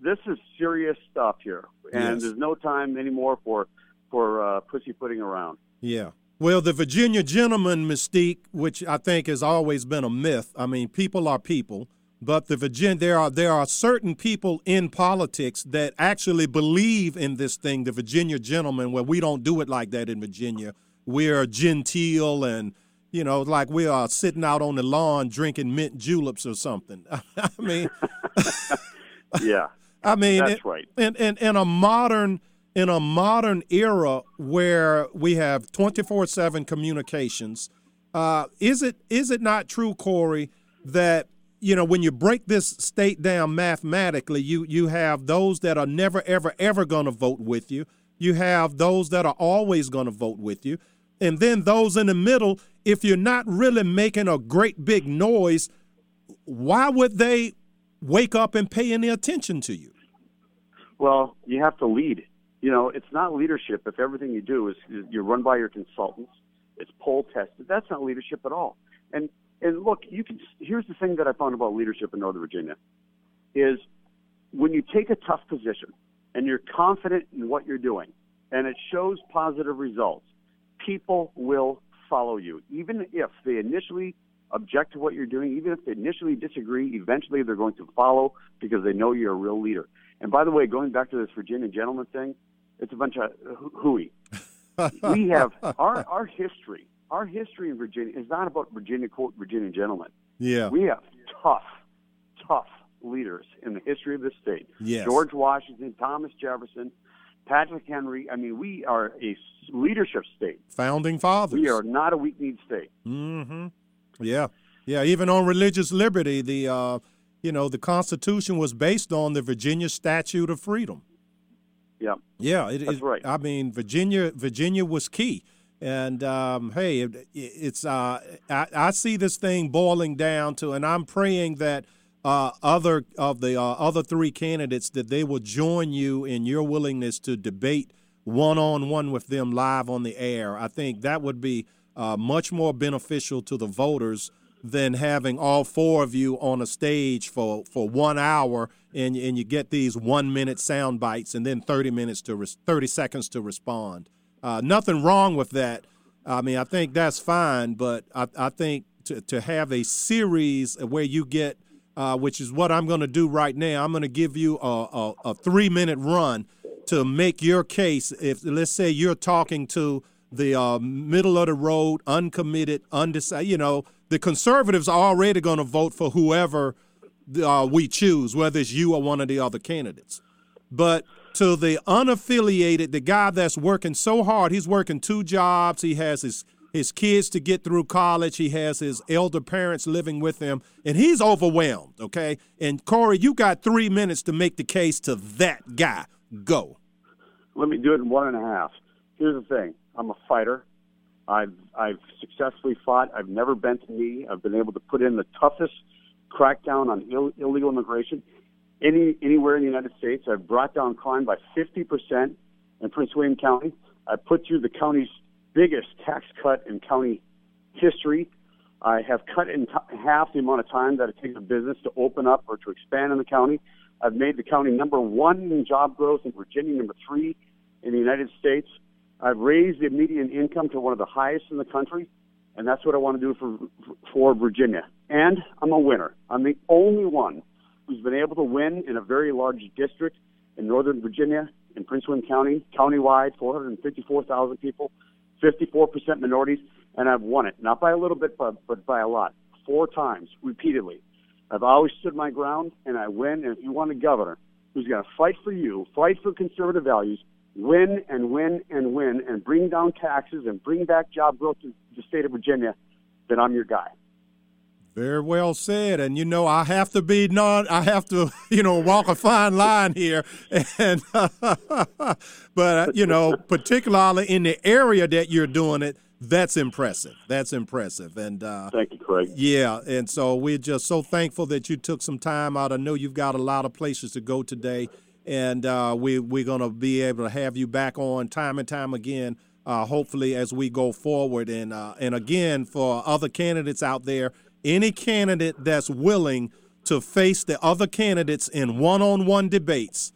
this is serious stuff here, and Yes. there's no time anymore for for uh, pussyfooting around. Yeah. Well, the Virginia gentleman mystique, which I think has always been a myth. I mean, people are people, but the Virgin there are there are certain people in politics that actually believe in this thing, the Virginia gentleman, where we don't do it like that in Virginia. We're genteel and you know, like we are sitting out on the lawn drinking mint juleps or something. I mean, Yeah, I mean, That's it- right. In, in in a modern in a modern era where we have twenty four seven communications, uh, is it is it not true, Corey, that you know when you break this state down mathematically, you you have those that are never ever ever going to vote with you. You have those that are always going to vote with you, and then those in the middle. If you're not really making a great big noise, why would they wake up and pay any attention to you? Well, you have to lead. You know, it's not leadership if everything you do is, you're run by your consultants. It's poll tested. That's not leadership at all. And and look, you can. Here's the thing that I found about leadership in Northern Virginia is when you take a tough position and you're confident in what you're doing, and it shows positive results, people will follow you, even if they initially object to what you're doing, even if they initially disagree, eventually they're going to follow because they know you're a real leader. And by the way, going back to this Virginia gentleman thing, it's a bunch of hooey. we have our our history our history in Virginia is not about Virginia quote Virginia gentlemen. Yeah. We have tough, tough leaders in the history of this state. Yes. George Washington, Thomas Jefferson, Patrick Henry. I mean, we are a leadership state. Founding fathers. We are not a weak kneed state. Mm-hmm. Yeah. Yeah. Even on religious liberty, the uh, you know, the Constitution was based on the Virginia Statute of Freedom. Yeah. Yeah, it, That's it- right. I mean, Virginia, Virginia was key, and um, hey, it, it's uh, I, I see this thing boiling down to, and I'm praying that uh, other of the uh, other three candidates that they will join you in your willingness to debate one on one with them live on the air. I think that would be uh, much more beneficial to the voters than having all four of you on a stage for, for one hour and, and you get these one minute sound bites and then 30 minutes to res- 30 seconds to respond. Uh, nothing wrong with that. I mean, I think that's fine, but I, I think to, to have a series where you get, uh, which is what I'm going to do right now, I'm going to give you a, a, a three minute run to make your case. If let's say you're talking to the uh, middle of the road, uncommitted, undecided, you know, the conservatives are already going to vote for whoever uh, we choose, whether it's you or one of the other candidates. But to the unaffiliated, the guy that's working so hard, he's working two jobs. He has his his kids to get through college. He has his elder parents living with him, and he's overwhelmed. Okay, and Corey, you got three minutes to make the case to that guy. Go. Let me do it in one and a half. Here's the thing: I'm a fighter. I've I've successfully fought. I've never bent a knee. I've been able to put in the toughest crackdown on Ill, illegal immigration any anywhere in the United States. I've brought down crime by 50 percent in Prince William County. I put through the county's biggest tax cut in county history. I have cut in t- half the amount of time that it takes a business to open up or to expand in the county. I've made the county number one in job growth in Virginia, number three in the United States. I've raised the median income to one of the highest in the country, and that's what I want to do for for Virginia. And I'm a winner. I'm the only one who's been able to win in a very large district in Northern Virginia, in Prince William County, countywide, 454,000 people, 54% minorities, and I've won it. Not by a little bit, but, but by a lot. Four times, repeatedly. I've always stood my ground, and I win. And if you want a governor who's going to fight for you, fight for conservative values, win and win and win, and bring down taxes and bring back job growth to the state of Virginia, then I'm your guy. Very well said. And you know, I have to be non. I have to, you know, walk a fine line here. And but uh, you know, particularly in the area that you're doing it, that's impressive. That's impressive. And uh, thank you, Craig. Yeah, and so we're just so thankful that you took some time out. I know you've got a lot of places to go today, and uh, we we're gonna be able to have you back on time and time again. Uh, hopefully, as we go forward, and uh, and again for other candidates out there, any candidate that's willing to face the other candidates in one-on-one debates,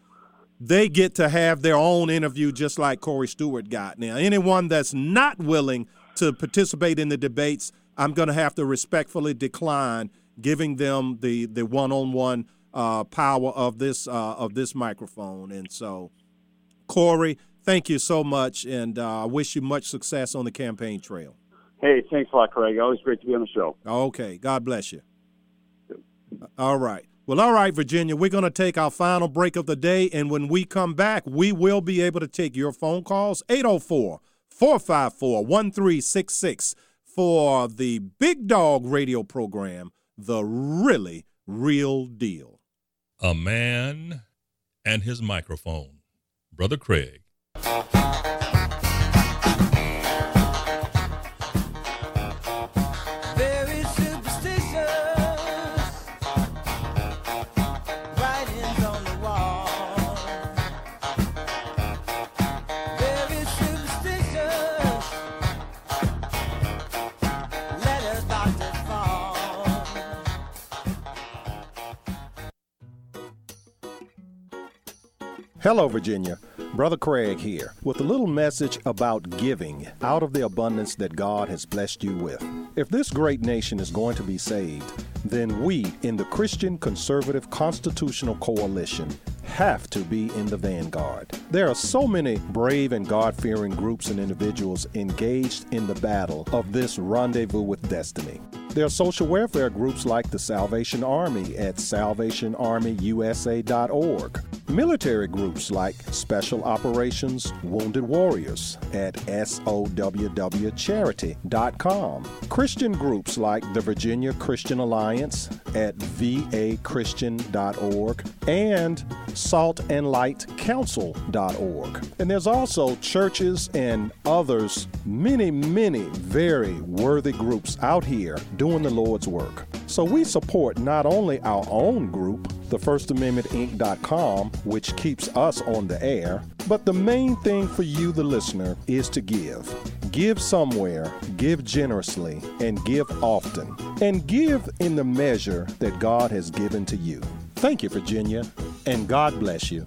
they get to have their own interview, just like Corey Stewart got. Now, anyone that's not willing to participate in the debates, I'm going to have to respectfully decline giving them the the one-on-one uh, power of this uh, of this microphone. And so, Corey, thank you so much, and uh, I wish you much success on the campaign trail. Hey, thanks a lot, Craig. Always great to be on the show. Okay, God bless you. All right. Well, all right, Virginia, we're going to take our final break of the day. And when we come back, we will be able to take your phone calls 804 454 1366 for the Big Dog radio program, The Really Real Deal. A man and his microphone. Brother Craig. Hello, Virginia. Brother Craig here with a little message about giving out of the abundance that God has blessed you with. If this great nation is going to be saved, then we in the Christian Conservative Constitutional Coalition have to be in the vanguard. There are so many brave and God fearing groups and individuals engaged in the battle of this rendezvous with destiny. There are social welfare groups like the Salvation Army at salvationarmyusa.org, military groups like Special Operations Wounded Warriors at SOWWcharity.com, Christian groups like the Virginia Christian Alliance at vachristian.org, and saltandlightcouncil.org. And there's also churches and others, many, many very worthy groups out here doing the Lord's work. So we support not only our own group, the First Amendment Inc.com, which keeps us on the air, but the main thing for you, the listener, is to give. Give somewhere, give generously, and give often. And give in the measure that God has given to you. Thank you, Virginia, and God bless you.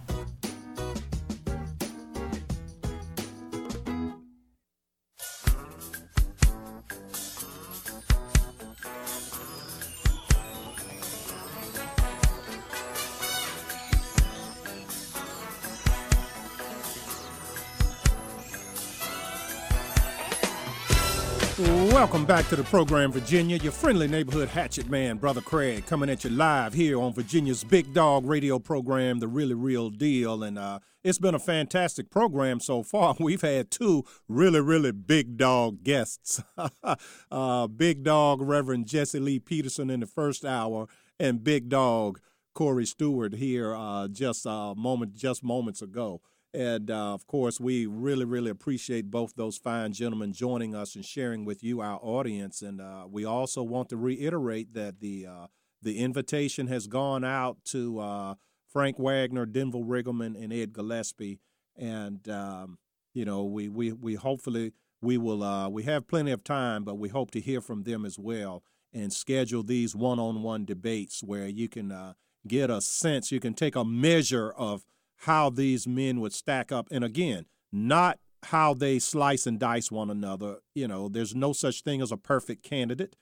Welcome back to the program, Virginia. Your friendly neighborhood hatchet man, Brother Craig, coming at you live here on Virginia's Big Dog radio program, The Really Real Deal. And uh, it's been a fantastic program so far. We've had two really, really big dog guests uh, Big Dog Reverend Jesse Lee Peterson in the first hour, and Big Dog Corey Stewart here uh, just a moment, just moments ago. And uh, of course, we really, really appreciate both those fine gentlemen joining us and sharing with you, our audience. And uh, we also want to reiterate that the uh, the invitation has gone out to uh, Frank Wagner, Denver Riggleman, and Ed Gillespie. And um, you know, we we we hopefully we will uh, we have plenty of time, but we hope to hear from them as well and schedule these one-on-one debates where you can uh, get a sense, you can take a measure of how these men would stack up. And again, not how they slice and dice one another. You know, there's no such thing as a perfect candidate.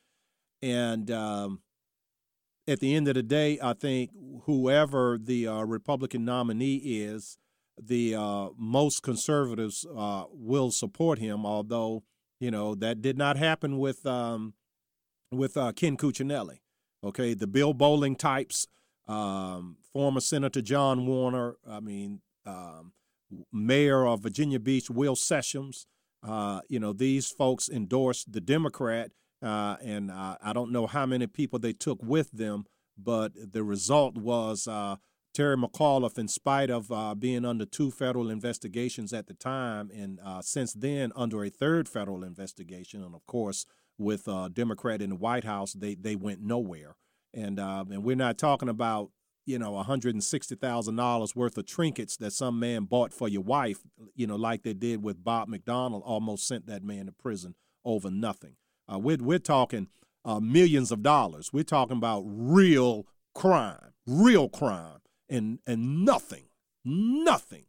And um, at the end of the day, I think whoever the uh, Republican nominee is, the uh, most conservatives uh, will support him. Although, you know, that did not happen with um, with uh, Ken Cuccinelli. Okay, the Bill Bolling types um, former Senator John Warner, I mean, um, Mayor of Virginia Beach, Will Sessoms. Uh, you know, these folks endorsed the Democrat, uh, and uh, I don't know how many people they took with them, but the result was uh, Terry McAuliffe, in spite of uh, being under two federal investigations at the time, and uh, since then under a third federal investigation, and of course with a Democrat in the White House, they they went nowhere. And um, and we're not talking about you know $160,000 worth of trinkets that some man bought for your wife, you know, like they did with Bob McDonnell, almost sent that man to prison over nothing. Uh, we're, we're talking uh, millions of dollars. We're talking about real crime, real crime, and, and nothing, nothing.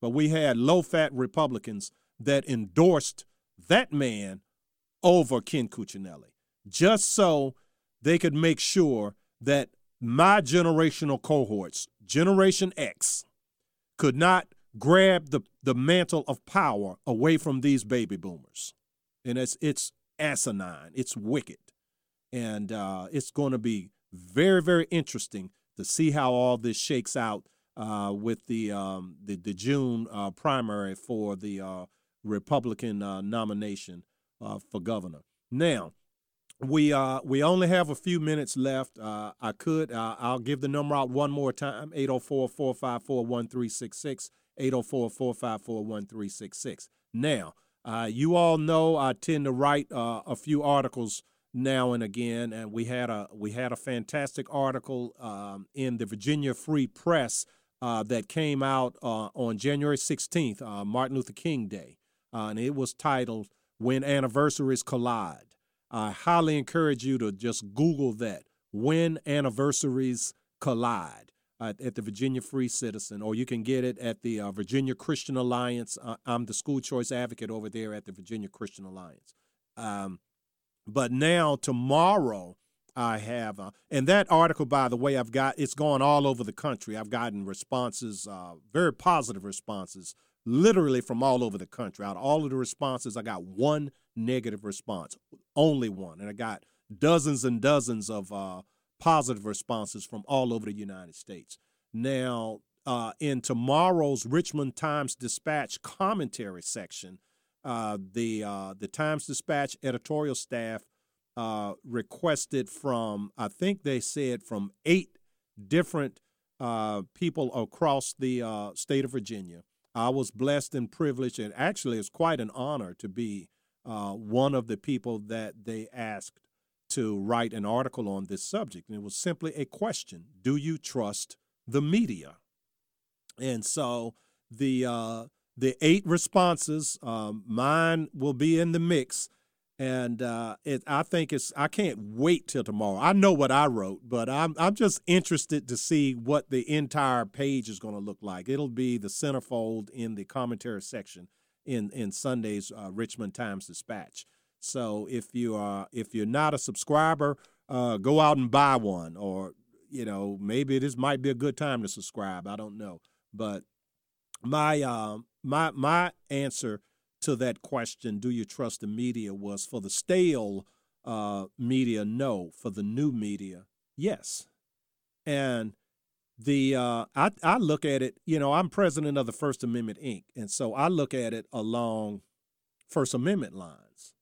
But we had low fat Republicans that endorsed that man over Ken Cuccinelli just so they could make sure that my generational cohorts, Generation X, could not grab the, the mantle of power away from these baby boomers. And it's, it's asinine, it's wicked. And uh, it's going to be very, very interesting to see how all this shakes out uh, with the, um, the, the June uh, primary for the uh, Republican uh, nomination uh, for governor. Now, we uh we only have a few minutes left. Uh, I could uh, I'll give the number out one more time 804-454-1366 804-454-1366. Now, uh, you all know I tend to write uh, a few articles now and again and we had a we had a fantastic article um, in the Virginia Free Press uh, that came out uh, on January 16th, uh, Martin Luther King Day. And it was titled When Anniversaries Collide. I highly encourage you to just Google that when anniversaries collide. uh, at the Virginia Free Citizen, or you can get it at the uh, Virginia Christian Alliance. Uh, I'm the school choice advocate over there at the Virginia Christian Alliance. Um, but now tomorrow, I have, uh, and that article, by the way, I've got it's gone all over the country. I've gotten responses, uh, very positive responses, literally from all over the country. Out of all of the responses, I got one negative response, only one, and I got dozens and dozens of uh, positive responses from all over the United States. Now, uh, in tomorrow's Richmond Times Dispatch commentary section, uh, the uh, the Times Dispatch editorial staff uh, requested from I think they said from eight different uh, people across the uh, state of Virginia. I was blessed and privileged, and actually, it's quite an honor to be uh, one of the people that they asked to write an article on this subject. And it was simply a question: Do you trust the media? And so the uh, the eight responses, um, mine will be in the mix, and uh, it, I think it's. I can't wait till tomorrow. I know what I wrote, but I'm I'm just interested to see what the entire page is going to look like. It'll be the centerfold in the commentary section in in Sunday's uh, Richmond Times Dispatch. So if you are if you're not a subscriber, uh, go out and buy one, or you know maybe this might be a good time to subscribe. I don't know, but my uh, my my answer to that question, do you trust the media, was for the stale uh, media, no. For the new media, yes. And the uh, I I look at it, you know, I'm president of the First Amendment Inc., and so I look at it along First Amendment lines.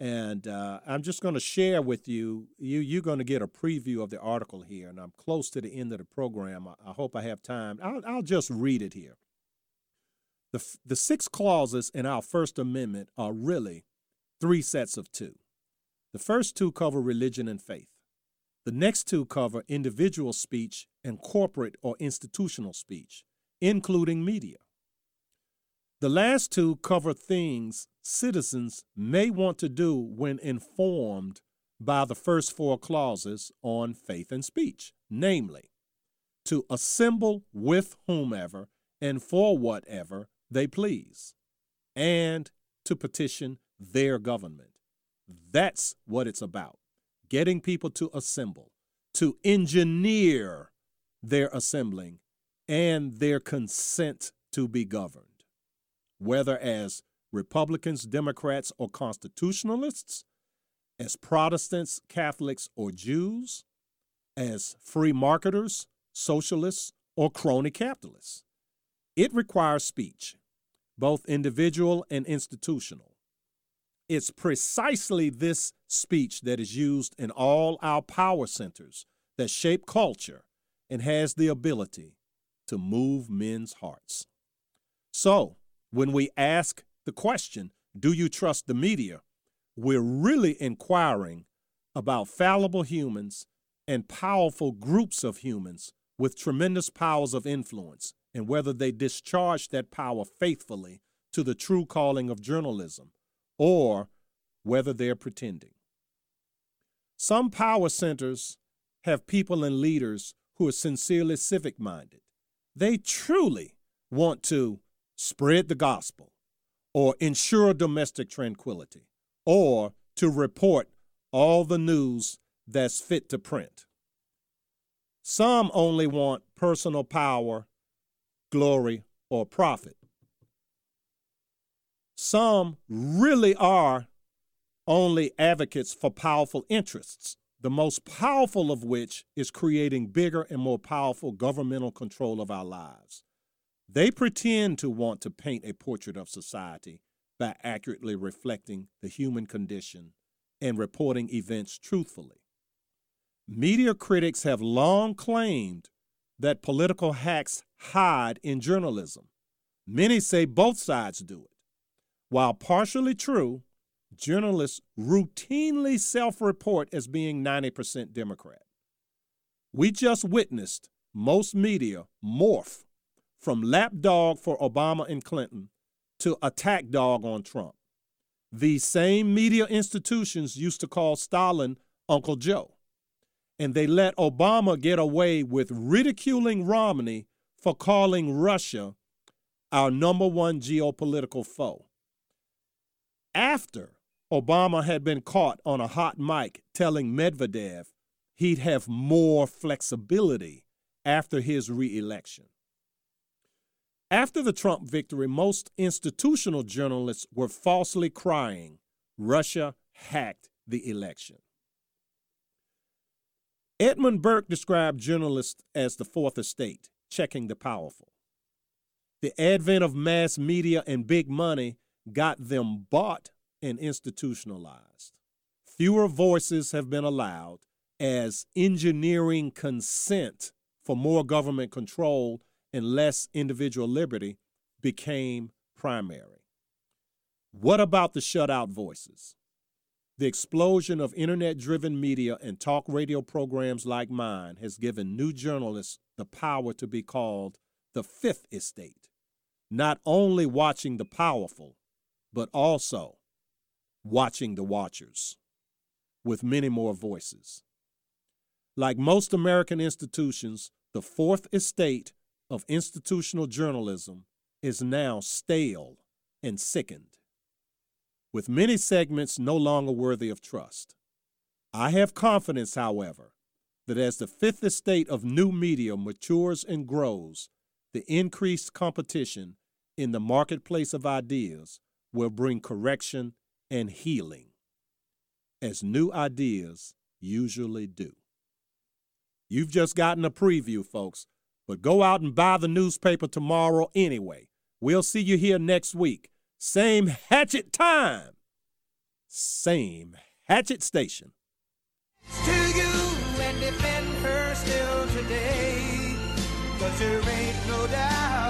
And uh, I'm just going to share with you. You you're going to get a preview of the article here, and I'm close to the end of the program. I, I hope I have time. I'll, I'll just read it here. The, the six clauses in our First Amendment are really three sets of two. The first two cover religion and faith. The next two cover individual speech and corporate or institutional speech, including media. The last two cover things citizens may want to do when informed by the first four clauses on faith and speech, namely, to assemble with whomever and for whatever they please, and to petition their government. That's what it's about getting people to assemble, to engineer their assembling and their consent to be governed, whether as Republicans, Democrats, or Constitutionalists, as Protestants, Catholics, or Jews, as free marketers, socialists, or crony capitalists. It requires speech, both individual and institutional. It's precisely this speech that is used in all our power centers that shape culture and has the ability to move men's hearts. So, when we ask the question, Do you trust the media? we're really inquiring about fallible humans and powerful groups of humans with tremendous powers of influence and whether they discharge that power faithfully to the true calling of journalism or whether they're pretending. Some power centers have people and leaders who are sincerely civic minded. They truly want to spread the gospel or ensure domestic tranquility or to report all the news that's fit to print. Some only want personal power, glory, or profit. Some really are only advocates for powerful interests, the most powerful of which is creating bigger and more powerful governmental control of our lives. They pretend to want to paint a portrait of society by accurately reflecting the human condition and reporting events truthfully. Media critics have long claimed that political hacks hide in journalism. Many say both sides do it. While partially true, journalists routinely self report as being 90% Democrat. We just witnessed most media morph from lapdog for Obama and Clinton to attack dog on Trump. These same media institutions used to call Stalin Uncle Joe. and they let Obama get away with ridiculing Romney for calling Russia our number one geopolitical foe. After Obama had been caught on a hot mic telling Medvedev he'd have more flexibility after his reelection. After the Trump victory, most institutional journalists were falsely crying Russia hacked the election. Edmund Burke described journalists as the fourth estate, checking the powerful. The advent of mass media and big money got them bought and institutionalized. Fewer voices have been allowed as engineering consent for more government control and less individual liberty became primary. What about the shutout voices? The explosion of internet driven media and talk radio programs like mine has given new journalists the power to be called the fifth estate, not only watching the powerful, but also watching the watchers with many more voices. Like most American institutions, the fourth estate of institutional journalism is now stale and sickened, with many segments no longer worthy of trust. I have confidence, however, that as the fifth estate of new media matures and grows, the increased competition in the marketplace of ideas will bring correction and healing, as new ideas usually do. You've just gotten a preview, folks, but go out and buy the newspaper tomorrow anyway. We'll see you here next week. Same hatchet time, same hatchet station. Cause there ain't no doubt